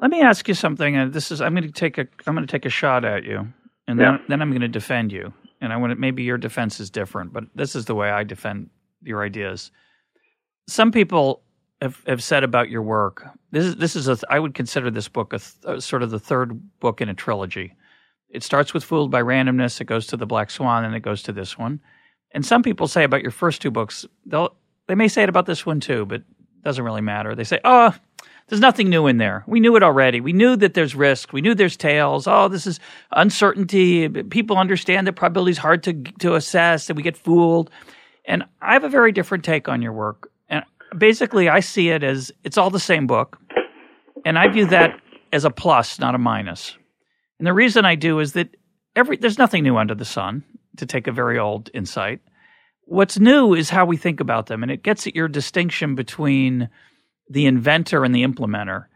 Let me ask you something. And this is I'm going to take a I'm going to take a shot at you, and then yeah. then I'm going to defend you. And I want to, maybe your defense is different, but this is the way I defend your ideas. Some people have, have said about your work. This is this is a I would consider this book a, th- a sort of the third book in a trilogy. It starts with Fooled by Randomness, it goes to The Black Swan, and it goes to this one. And some people say about your first two books, they'll they may say it about this one too, but it doesn't really matter. They say, "Oh, there's nothing new in there. We knew it already. We knew that there's risk. We knew there's tails. Oh, this is uncertainty. People understand that probability is hard to to assess, and we get fooled." And I have a very different take on your work. And basically, I see it as it's all the same book. And I view that as a plus, not a minus. And the reason I do is that every there's nothing new under the sun, to take a very old insight. What's new is how we think about them, and it gets at your distinction between the inventor and the implementer.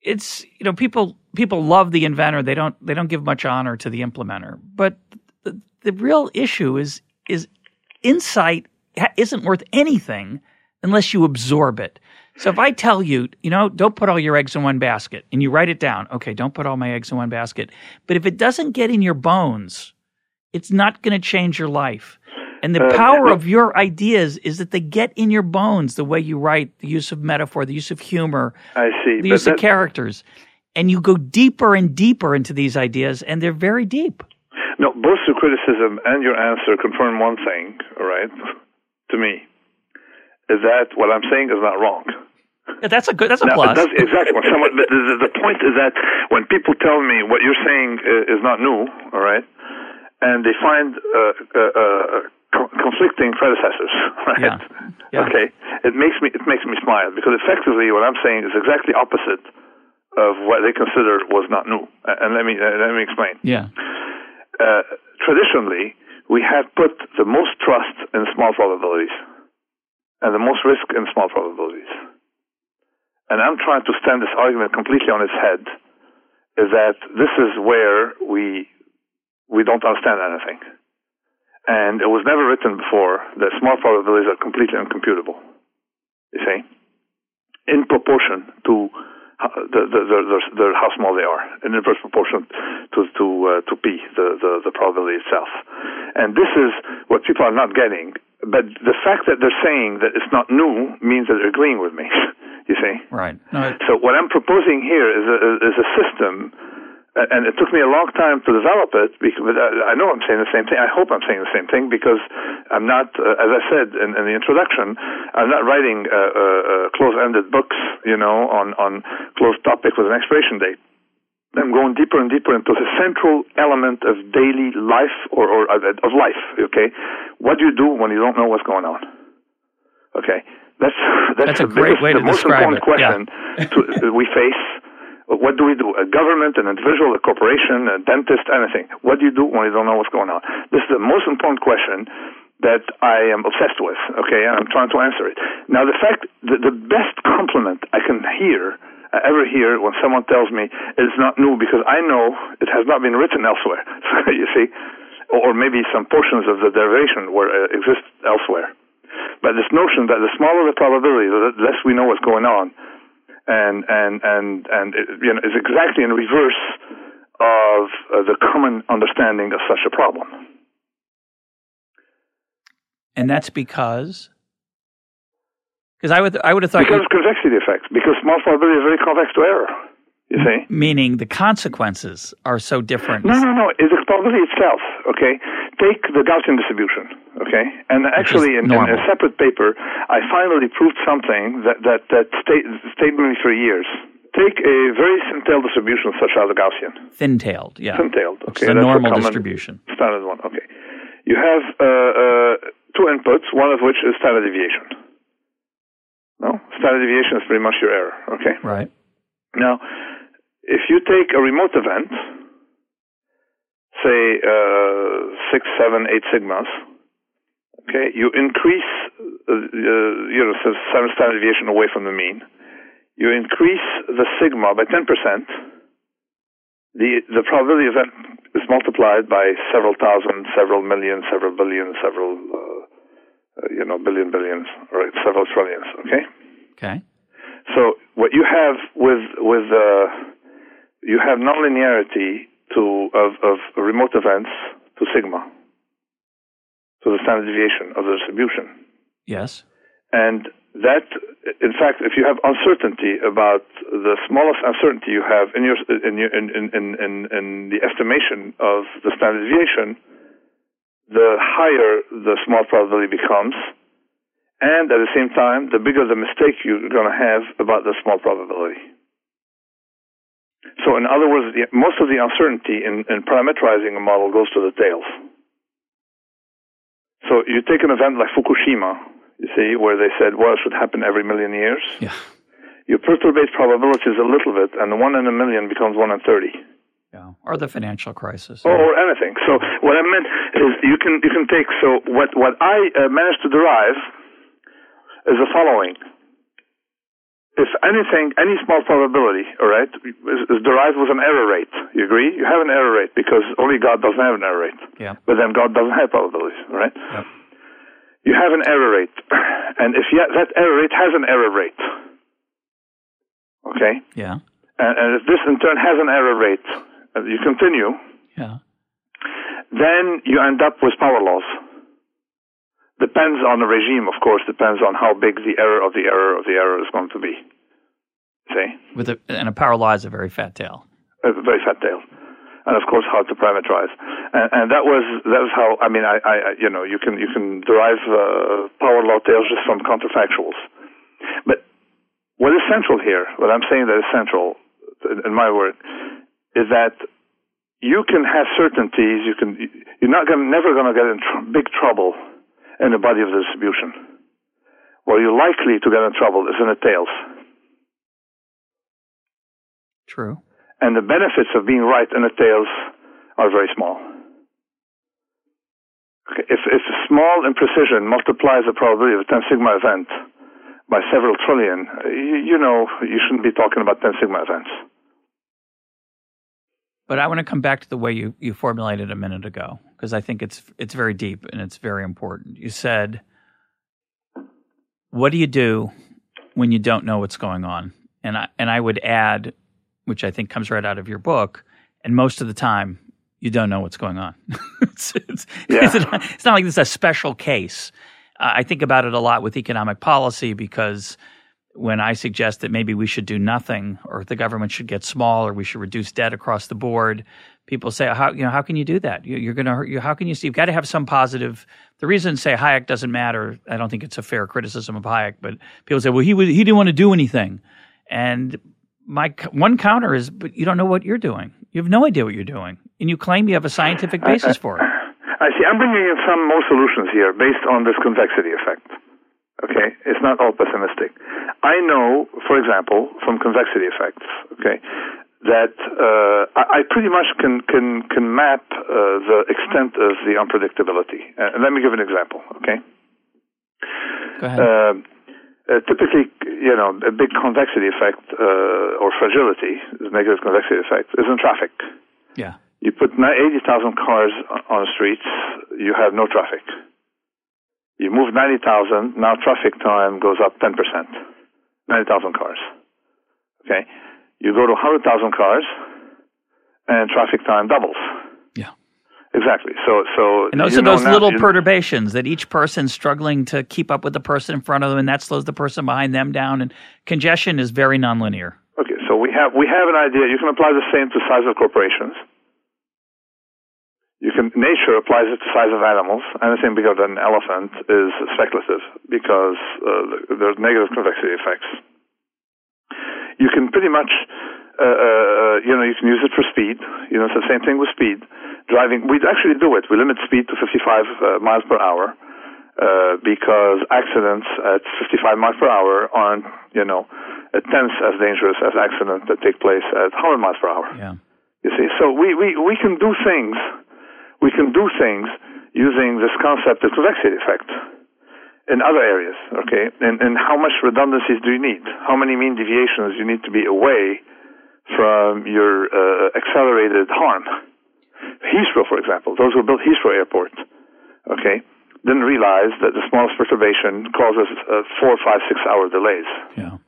It's you know people people love the inventor; they don't they don't give much honor to the implementer. But the, the real issue is is insight isn't worth anything unless you absorb it. So if I tell you, you know, don't put all your eggs in one basket and you write it down, okay, don't put all my eggs in one basket. But if it doesn't get in your bones, it's not going to change your life. And the uh, power of your ideas is that they get in your bones the way you write, the use of metaphor, the use of humor, I see. the use of characters. And you go deeper and deeper into these ideas, and they're very deep. No, both your criticism and your answer confirm one thing, all right, to me, is that what I'm saying is not wrong. Yeah, that's a good. That's a now, plus. Exactly. Someone, the, the, the, point is that when people tell me what you're saying is not new, all right, and they find uh, uh, uh, conflicting predecessors, *laughs* right? Yeah. Yeah. Okay, it makes me it makes me smile because effectively what I'm saying is exactly opposite of what they consider was not new. And let me let me explain. Yeah uh, traditionally, we have put the most trust in small probabilities and the most risk in small probabilities. And I'm trying to stand this argument completely on its head is that this is where we we don't understand anything. And it was never written before that small probabilities are completely uncomputable. You see? In proportion to the, the, the, the, how small they are in inverse proportion to to uh, to p the, the the probability itself, and this is what people are not getting. But the fact that they're saying that it's not new means that they're agreeing with me. *laughs* you see? Right. No, so what I'm proposing here is a, is a system and it took me a long time to develop it because I know I'm saying the same thing. I hope I'm saying the same thing because I'm not, uh, as I said in, in, the introduction, I'm not writing uh, uh, uh, close-ended books, you know, on on closed topic with an expiration date. I'm going deeper and deeper into the central element of daily life or, or uh, of life. Okay, what do you do when you don't know what's going on? Okay, that's *laughs* that's, that's a great biggest, way to the most important it. question yeah. to, *laughs* we face what do we do? A government, an individual, a corporation, a dentist, anything. What do you do when you don't know what's going on? This is the most important question that I am obsessed with, okay, and I'm trying to answer it. Now, the fact, the, the best compliment I can hear, uh, ever hear when someone tells me it's not new because I know it has not been written elsewhere, *laughs* you see, or, or maybe some portions of the derivation were, uh, exist elsewhere. But this notion that the smaller the probability, the less we know what's going on, and and and and it, you know is exactly in reverse of uh, the common understanding of such a problem. And that's because because I would I would have thought because convexity effects because small probability is very convex to error. You see? Meaning the consequences are so different. No, no, no. It's the probability itself. Okay. Take the Gaussian distribution. Okay. And actually, in, in, a separate paper, I finally proved something that that that stayed stayed with me for years. Take a very thin-tailed distribution such as the Gaussian. Thin-tailed, yeah. Thin-tailed. Okay. the normal distribution. Standard one. Okay. You have uh, uh, two inputs, one of which is standard deviation. No, standard deviation is pretty much your error. Okay. Right. Now, if you take a remote event, say uh, six, seven, eight sigmas, okay, you increase uh, uh, you know seven standard deviation away from the mean. You increase the sigma by ten percent. The the probability event is multiplied by several thousand, several million, several billion, several uh, uh you know billion billions, or several trillions. Okay. Okay. So what you have with with uh, you have nonlinearity to of, of remote events to sigma, to the standard deviation of the distribution. Yes. And that, in fact, if you have uncertainty about the smallest uncertainty you have in your in your, in, in, in, in the estimation of the standard deviation, the higher the small probability becomes, and at the same time, the bigger the mistake you're going to have about the small probability. So, in other words, the, most of the uncertainty in, in parametrizing a model goes to the tails. So, you take an event like Fukushima, you see, where they said, well, it should happen every million years. Yeah. You perturbate probabilities a little bit, and the one in a million becomes one in 30. Yeah. Or the financial crisis. Or, or anything. So, what I meant is you can, you can take, so what, what I uh, managed to derive is the following if anything, any small probability, all right, is, is, derived with an error rate. You agree? You have an error rate because only God doesn't have an error rate. Yeah. But then God doesn't have probabilities, all right? Yeah. You have an error rate, *clears throat* and if yet that error rate has an error rate, okay? Yeah. And, and if this in turn has an error rate, uh, you continue. Yeah. Then you end up with power laws. Depends on the regime, of course, depends on how big the error of the error of the error is going to be. See? With a, and a power law is a very fat tail. A very fat tail. And of course, hard to parameterize, and, and that was that was how I mean I, I you know you can you can derive uh, power law tails just from counterfactuals, but what is central here, what I'm saying that is central in my work, is that you can have certainties. You can you're not gonna, never going to get in tr- big trouble in the body of the distribution. Where you're likely to get in trouble is in the tails. True. And the benefits of being right in the tails are very small. If, if small imprecision multiplies the probability of a 10 sigma event by several trillion, you, you know you shouldn't be talking about 10 sigma events. But I want to come back to the way you, you formulated a minute ago because I think it's it's very deep and it's very important. You said, "What do you do when you don't know what's going on?" And I and I would add, which I think comes right out of your book, and most of the time you don't know what's going on. *laughs* it's, it's, yeah. it's, it's, not like this is a special case. Uh, I think about it a lot with economic policy because when I suggest that maybe we should do nothing or the government should get small or we should reduce debt across the board, people say, how, you know, how can you do that? You, are going to, hurt you, how can you see, you've got to have some positive. The reason say Hayek doesn't matter, I don't think it's a fair criticism of Hayek, but people say, well, he, he didn't want to do anything. And my one counter is, but you don't know what you're doing. You have no idea what you're doing. And you claim you have a scientific basis for it. I see. I'm bringing in some more solutions here based on this convexity effect. Okay, it's not all pessimistic. I know, for example, from convexity effects, okay, that uh, I, I, pretty much can can can map uh, the extent of the unpredictability. Uh, let me give an example. Okay. Go ahead. Uh, uh, typically, you know, a big convexity effect uh, or fragility, negative convexity effect, is in traffic. Yeah. You put 80,000 cars on the streets, you have no traffic. You move 90,000, now traffic time goes up 10%. 90,000 cars. Okay? You go to 100,000 cars, and traffic time doubles. Yeah. Exactly. So, so and those are those little perturbations that each person's struggling to keep up with the person in front of them, and that slows the person behind them down. And congestion is very nonlinear. Okay, so we have we have an idea. You can apply the same to size of corporations. You can nature applies it to size of animals. Anything bigger than an elephant is speculative because uh, there's negative convexity effects. You can pretty much, uh, uh, you know, you can use it for speed. You know, it's the same thing with speed. Driving, we actually do it. We limit speed to 55 uh, miles per hour uh, because accidents at 55 miles per hour aren't, you know, a tenth as dangerous as accidents that take place at 100 miles per hour. Yeah. You see, so we, we, we can do things we can do things using this concept of convexity effect in other areas, okay? And, and how much redundancies do you need? How many mean deviations you need to be away from your uh, accelerated harm? Heathrow, for example, those who built Heathrow Airport, okay, didn't realize that the smallest perturbation causes uh, four, five, six hour delays. Yeah.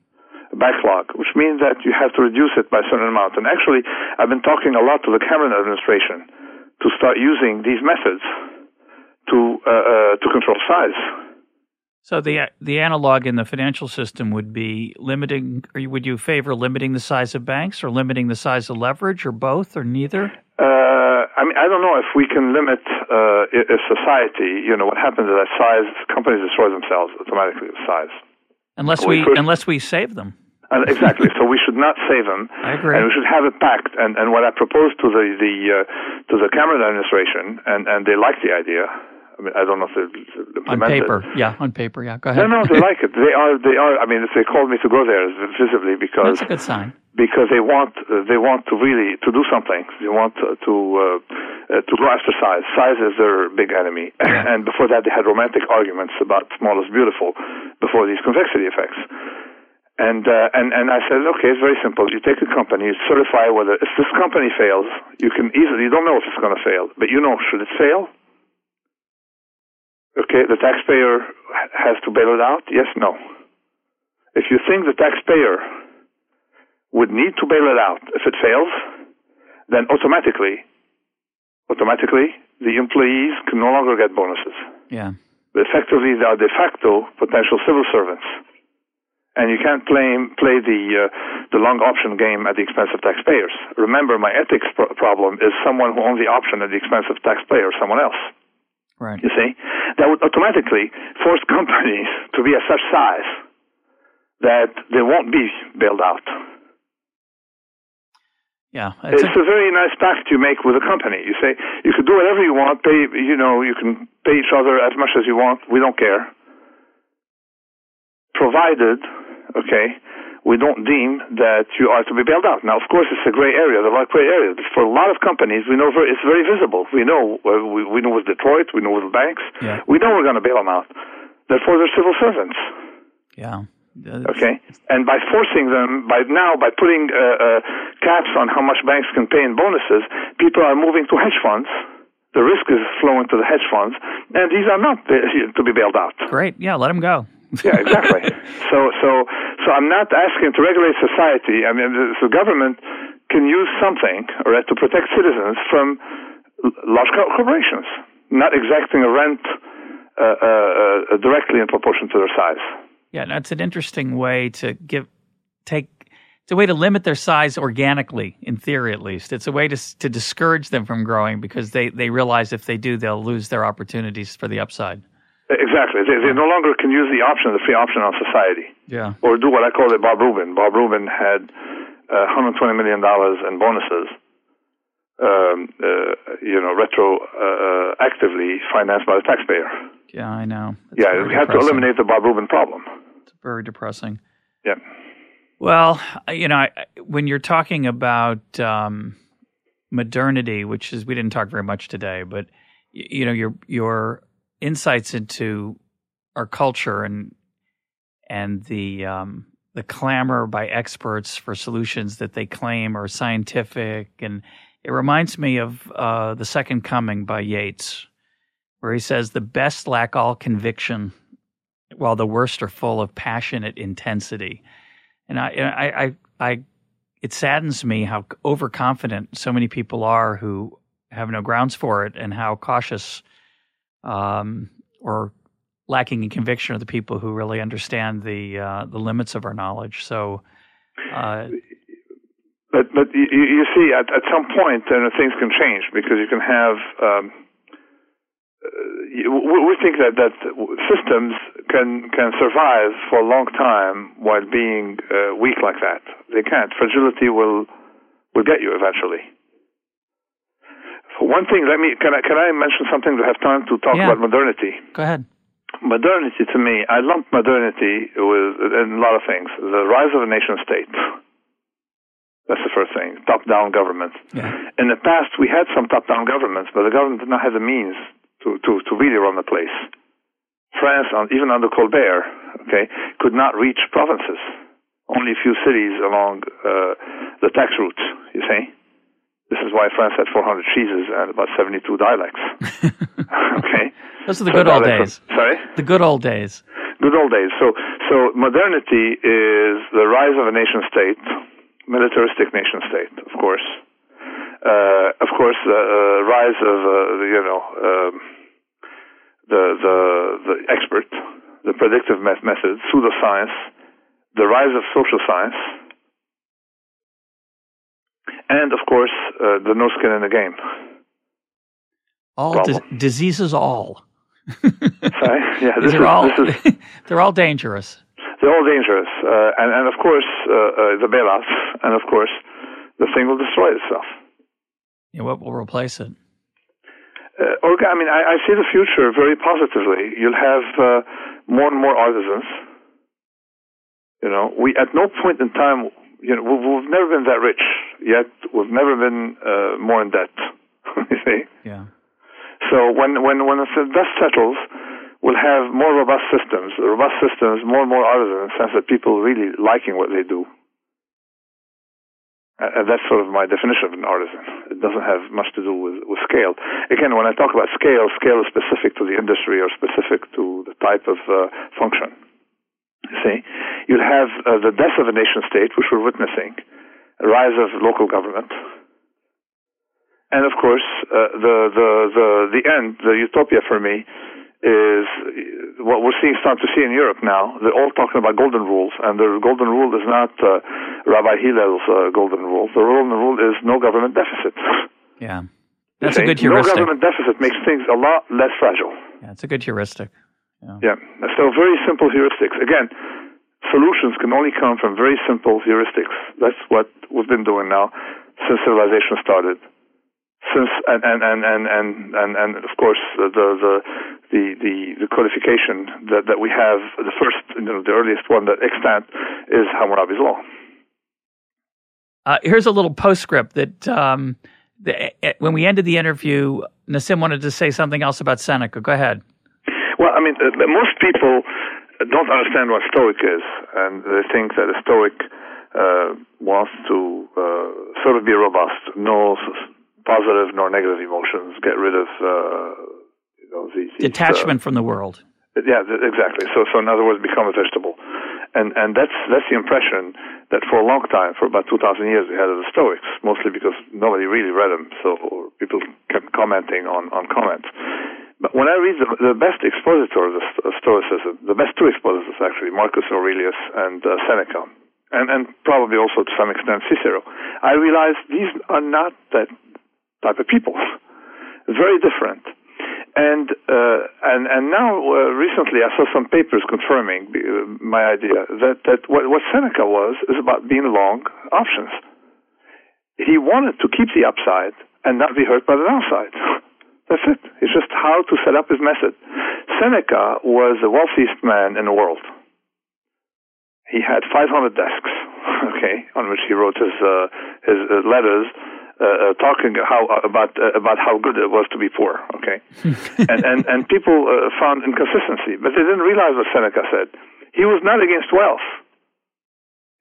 Backlog, which means that you have to reduce it by a certain amount. And actually, I've been talking a lot to the Cameron administration to start using these methods to uh, uh, to control size. So the the analog in the financial system would be limiting. Or would you favor limiting the size of banks, or limiting the size of leverage, or both, or neither? Uh, I mean, I don't know if we can limit uh, a society. You know, what happens is that size companies destroy themselves automatically with size. Unless we, we unless we save them. Uh, exactly. so we should not save them. I agree. And we should have a pact. And, and what I proposed to the the uh, to the Cameron administration, and, and they like the idea. I mean, I don't know if they on paper, it. yeah, on paper, yeah. Go ahead. No, no, they *laughs* like it. They are, they are. I mean, if they called me to go there visibly because that's a good sign. Because they want, uh, they want to really to do something. They want to to, uh, uh, to go after size. Size is their big enemy. Yeah. And before that, they had romantic arguments about small is beautiful. Before these convexity effects. And, uh, and, and I said, okay, it's very simple. You take a company, you certify whether, if this company fails, you can easily, you don't know if it's going to fail, but you know, should it fail? Okay, the taxpayer has to bail it out? Yes, no. If you think the taxpayer would need to bail it out if it fails, then automatically, automatically, the employees can no longer get bonuses. Yeah. But effectively, they are de facto potential civil servants and you can't play play the uh, the long option game at the expense of taxpayers. Remember, my ethics pro- problem is someone who owns the option at the expense of taxpayer, someone else. Right. You see, that would automatically force *laughs* companies to be of such size that they won't be bailed out. Yeah, it's, it's a, a, very nice pact you make with a company. You say you can do whatever you want, pay you know you can pay each other as much as you want. We don't care, provided okay, we don't deem that you are to be bailed out. Now, of course, it's a gray area. There are gray areas. For a lot of companies, we know very, it's very visible. We know uh, we, we know with Detroit, we know with the banks. Yeah. We know we're going to bail them out. Therefore, they're civil servants. Yeah. okay, and by forcing them, by now, by putting uh, uh, caps on how much banks can pay in bonuses, people are moving to hedge funds. The risk is flowing to the hedge funds, and these are not uh, *laughs* to be bailed out. Great, yeah, let them go yeah, exactly. *laughs* so, so, so I'm not asking to regulate society. I mean, the, the government can use something, right, to protect citizens from large corporations, not exacting a rent uh, uh, uh, directly in proportion to their size. Yeah, that's an interesting way to give take. It's a way to limit their size organically, in theory at least. It's a way to to discourage them from growing because they they realize if they do, they'll lose their opportunities for the upside. Exactly. They, they no longer can use the option, the free option on society. Yeah. Or do what I call it Bob Rubin. Bob Rubin had uh, 120 million dollars in bonuses. Um, uh, you know, retroactively uh, financed by the taxpayer. Yeah, I know. It's yeah, we have to eliminate the Bob Rubin problem. It's very depressing. Yeah. Well, you know, I, when you're talking about um, modernity, which is we didn't talk very much today, but you know, your your insights into our culture and and the um, the clamor by experts for solutions that they claim are scientific, and it reminds me of uh, the Second Coming by Yeats, where he says the best lack all conviction, while the worst are full of passionate intensity. And I, I, I, I it saddens me how overconfident so many people are who have no grounds for it, and how cautious um, or lacking in conviction are the people who really understand the uh, the limits of our knowledge. So, uh, but but you, you see, at, at some point, then things can change because you can have. Um, uh, we think that that systems can can survive for a long time while being uh, weak like that. They can't. Fragility will will get you eventually. One thing, let me can I can I mention something to have time to talk yeah. about modernity? Go ahead. Modernity to me, I lump modernity with in a lot of things. The rise of a nation state. That's the first thing. Top-down government. Yeah. In the past, we had some top-down governments, but the government did not have the means to, to, to really run the place. France, even under Colbert, okay, could not reach provinces. Only a few cities along uh, the tax route, You see. This is why France had 400 cheeses and about 72 dialects. *laughs* okay. Those are the so good old days. sorry? The good old days. Good old days. So, so modernity is the rise of a nation state, militaristic nation state, of course. Uh, of course, the uh, rise of, uh, you know, um, the, the, the expert, the predictive methods, pseudoscience, the rise of social science, course uh, the no skin in the game. All di- diseases, all. *laughs* Sorry? Yeah, this is, all, this is, *laughs* they're all dangerous. They're all dangerous, uh, and and of course uh, uh the bailouts, and of course the thing will destroy itself. Yeah, what will replace it? Uh, I mean, I, I, see the future very positively. You'll have uh, more and more artisans. You know, we at no point in time you know, we've, we've never been that rich yet. We've never been uh, more in debt. *laughs* you see? Yeah. So when when when the dust settles, we'll have more robust systems. Robust systems, more and more artisans, in the sense that people really liking what they do. And that's sort of my definition of an artisan. It doesn't have much to do with, with scale. Again, when I talk about scale, scale is specific to the industry or specific to the type of uh, function. See, you'll have uh, the death of a nation state, which we're witnessing, rise of local government, and of course, uh, the the the the end, the utopia for me, is what we're seeing, starting to see in Europe now. They're all talking about golden rules, and the golden rule is not uh, Rabbi Hillel's uh, golden rule. The golden rule is no government deficit. Yeah, that's a good heuristic. No government deficit makes things a lot less fragile. Yeah, it's a good heuristic. Yeah. yeah. So very simple heuristics. Again, solutions can only come from very simple heuristics. That's what we've been doing now since civilization started. Since and and and and and and, and of course the the the the, the codification that, that we have the first you know the earliest one that extant is Hammurabi's law. Uh, here's a little postscript that um, the, when we ended the interview, Nassim wanted to say something else about Seneca. Go ahead. Well, I mean, uh, most people don't understand what Stoic is, and they think that a Stoic uh, wants to uh, sort of be robust, no positive nor negative emotions, get rid of uh, you know these, detachment from the world. Yeah, exactly. So, so in other words, become a vegetable, and and that's that's the impression that for a long time, for about 2,000 years, we had of the Stoics, mostly because nobody really read them, so people kept commenting on, on comments. But when I read the, the best expositor of, the, Stoicism, the best two expositors actually, Marcus Aurelius and uh, Seneca, and, and probably also to some extent Cicero, I realized these are not that type of people. Very different. And uh, and and now uh, recently I saw some papers confirming uh, my idea that that what, what Seneca was is about being long options. He wanted to keep the upside and not be hurt by the downside. *laughs* That's it. It's just how to set up his method. Seneca was the wealthiest man in the world. He had 500 desks, *laughs* okay, on which he wrote his uh, his uh, letters uh, talking how uh, about uh, about how good it was to be poor. Okay, *laughs* and and and people uh, found inconsistency, but they didn't realize what Seneca said. He was not against wealth.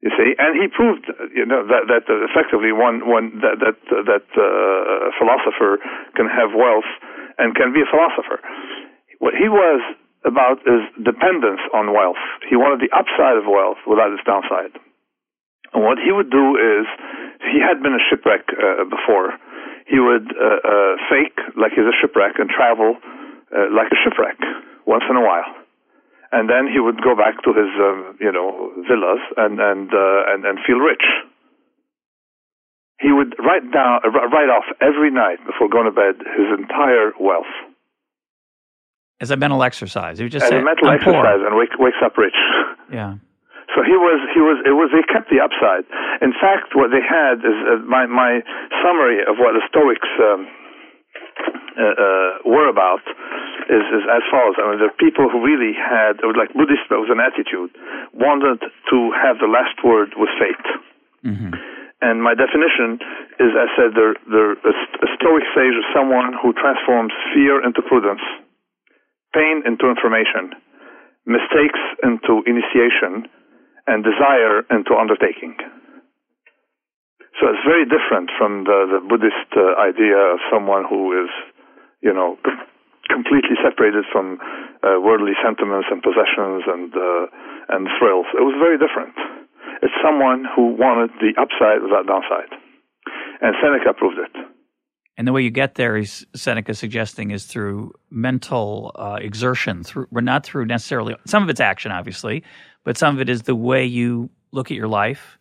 You see, and he proved, you know, that that effectively one one that that that uh, philosopher can have wealth and can be a philosopher. What he was about is dependence on wealth. He wanted the upside of wealth without its downside. And what he would do is he had been a shipwreck uh, before. He would uh, uh, fake like he's a shipwreck and travel uh, like a shipwreck once in a while, and then he would go back to his um, you know villas and and uh, and and feel rich. He would write down uh, write off every night before going to bed his entire wealth. As a mental exercise, you just as say, a mental I'm exercise, poor. and wake, wakes up rich. Yeah. So he was, he was, it was, they kept the upside. In fact, what they had is uh, my, my summary of what the Stoics um, uh, uh, were about is, is as follows. I mean, the people who really had, like Buddhist, but was an attitude, wanted to have the last word with fate. Mm-hmm. And my definition is, I said, the, the, a Stoic sage is someone who transforms fear into prudence, pain into information, mistakes into initiation, and desire into undertaking. So it's very different from the, the Buddhist uh, idea of someone who is, you know, completely separated from uh, worldly sentiments and possessions and uh, and thrills. It was very different. It's someone who wanted the upside without downside, and Seneca proved it. And the way you get there, is Seneca suggesting, is through mental uh, exertion. Through, not through necessarily some of it's action, obviously, but some of it is the way you look at your life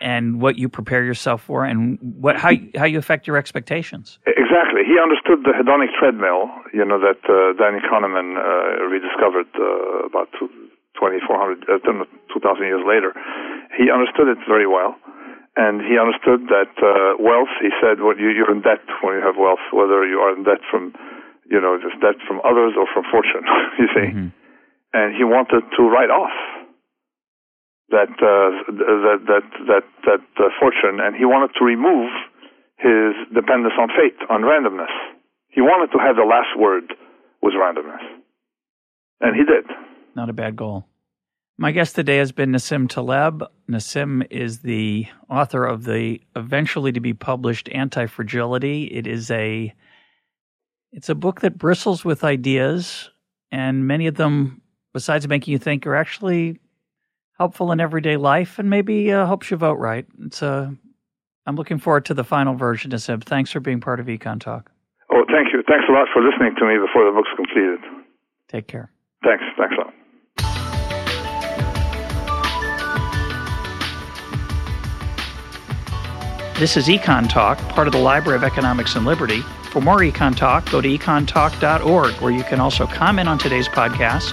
and what you prepare yourself for, and what how how you affect your expectations. Exactly. He understood the hedonic treadmill, you know, that uh, Danny Kahneman uh, rediscovered uh, about 2,400, uh, 2,000 years later. He understood it very well and he understood that uh, wealth. He said, "Well, you, you're in debt when you have wealth, whether you are in debt from, you know, just debt from others or from fortune." *laughs* you see, mm-hmm. and he wanted to write off that uh, that that that that uh, fortune, and he wanted to remove his dependence on fate, on randomness. He wanted to have the last word was randomness, and he did. Not a bad goal. My guest today has been Nassim Taleb. Nassim is the author of the eventually to be published Anti Fragility. It is a it's a book that bristles with ideas, and many of them, besides making you think, are actually helpful in everyday life and maybe uh, helps you vote right. It's uh, I'm looking forward to the final version, Nassim. Thanks for being part of Econ Talk. Oh, thank you. Thanks a lot for listening to me before the book's completed. Take care. Thanks. Thanks a lot. This is Econ Talk, part of the Library of Economics and Liberty. For more Econ Talk, go to econtalk.org, where you can also comment on today's podcast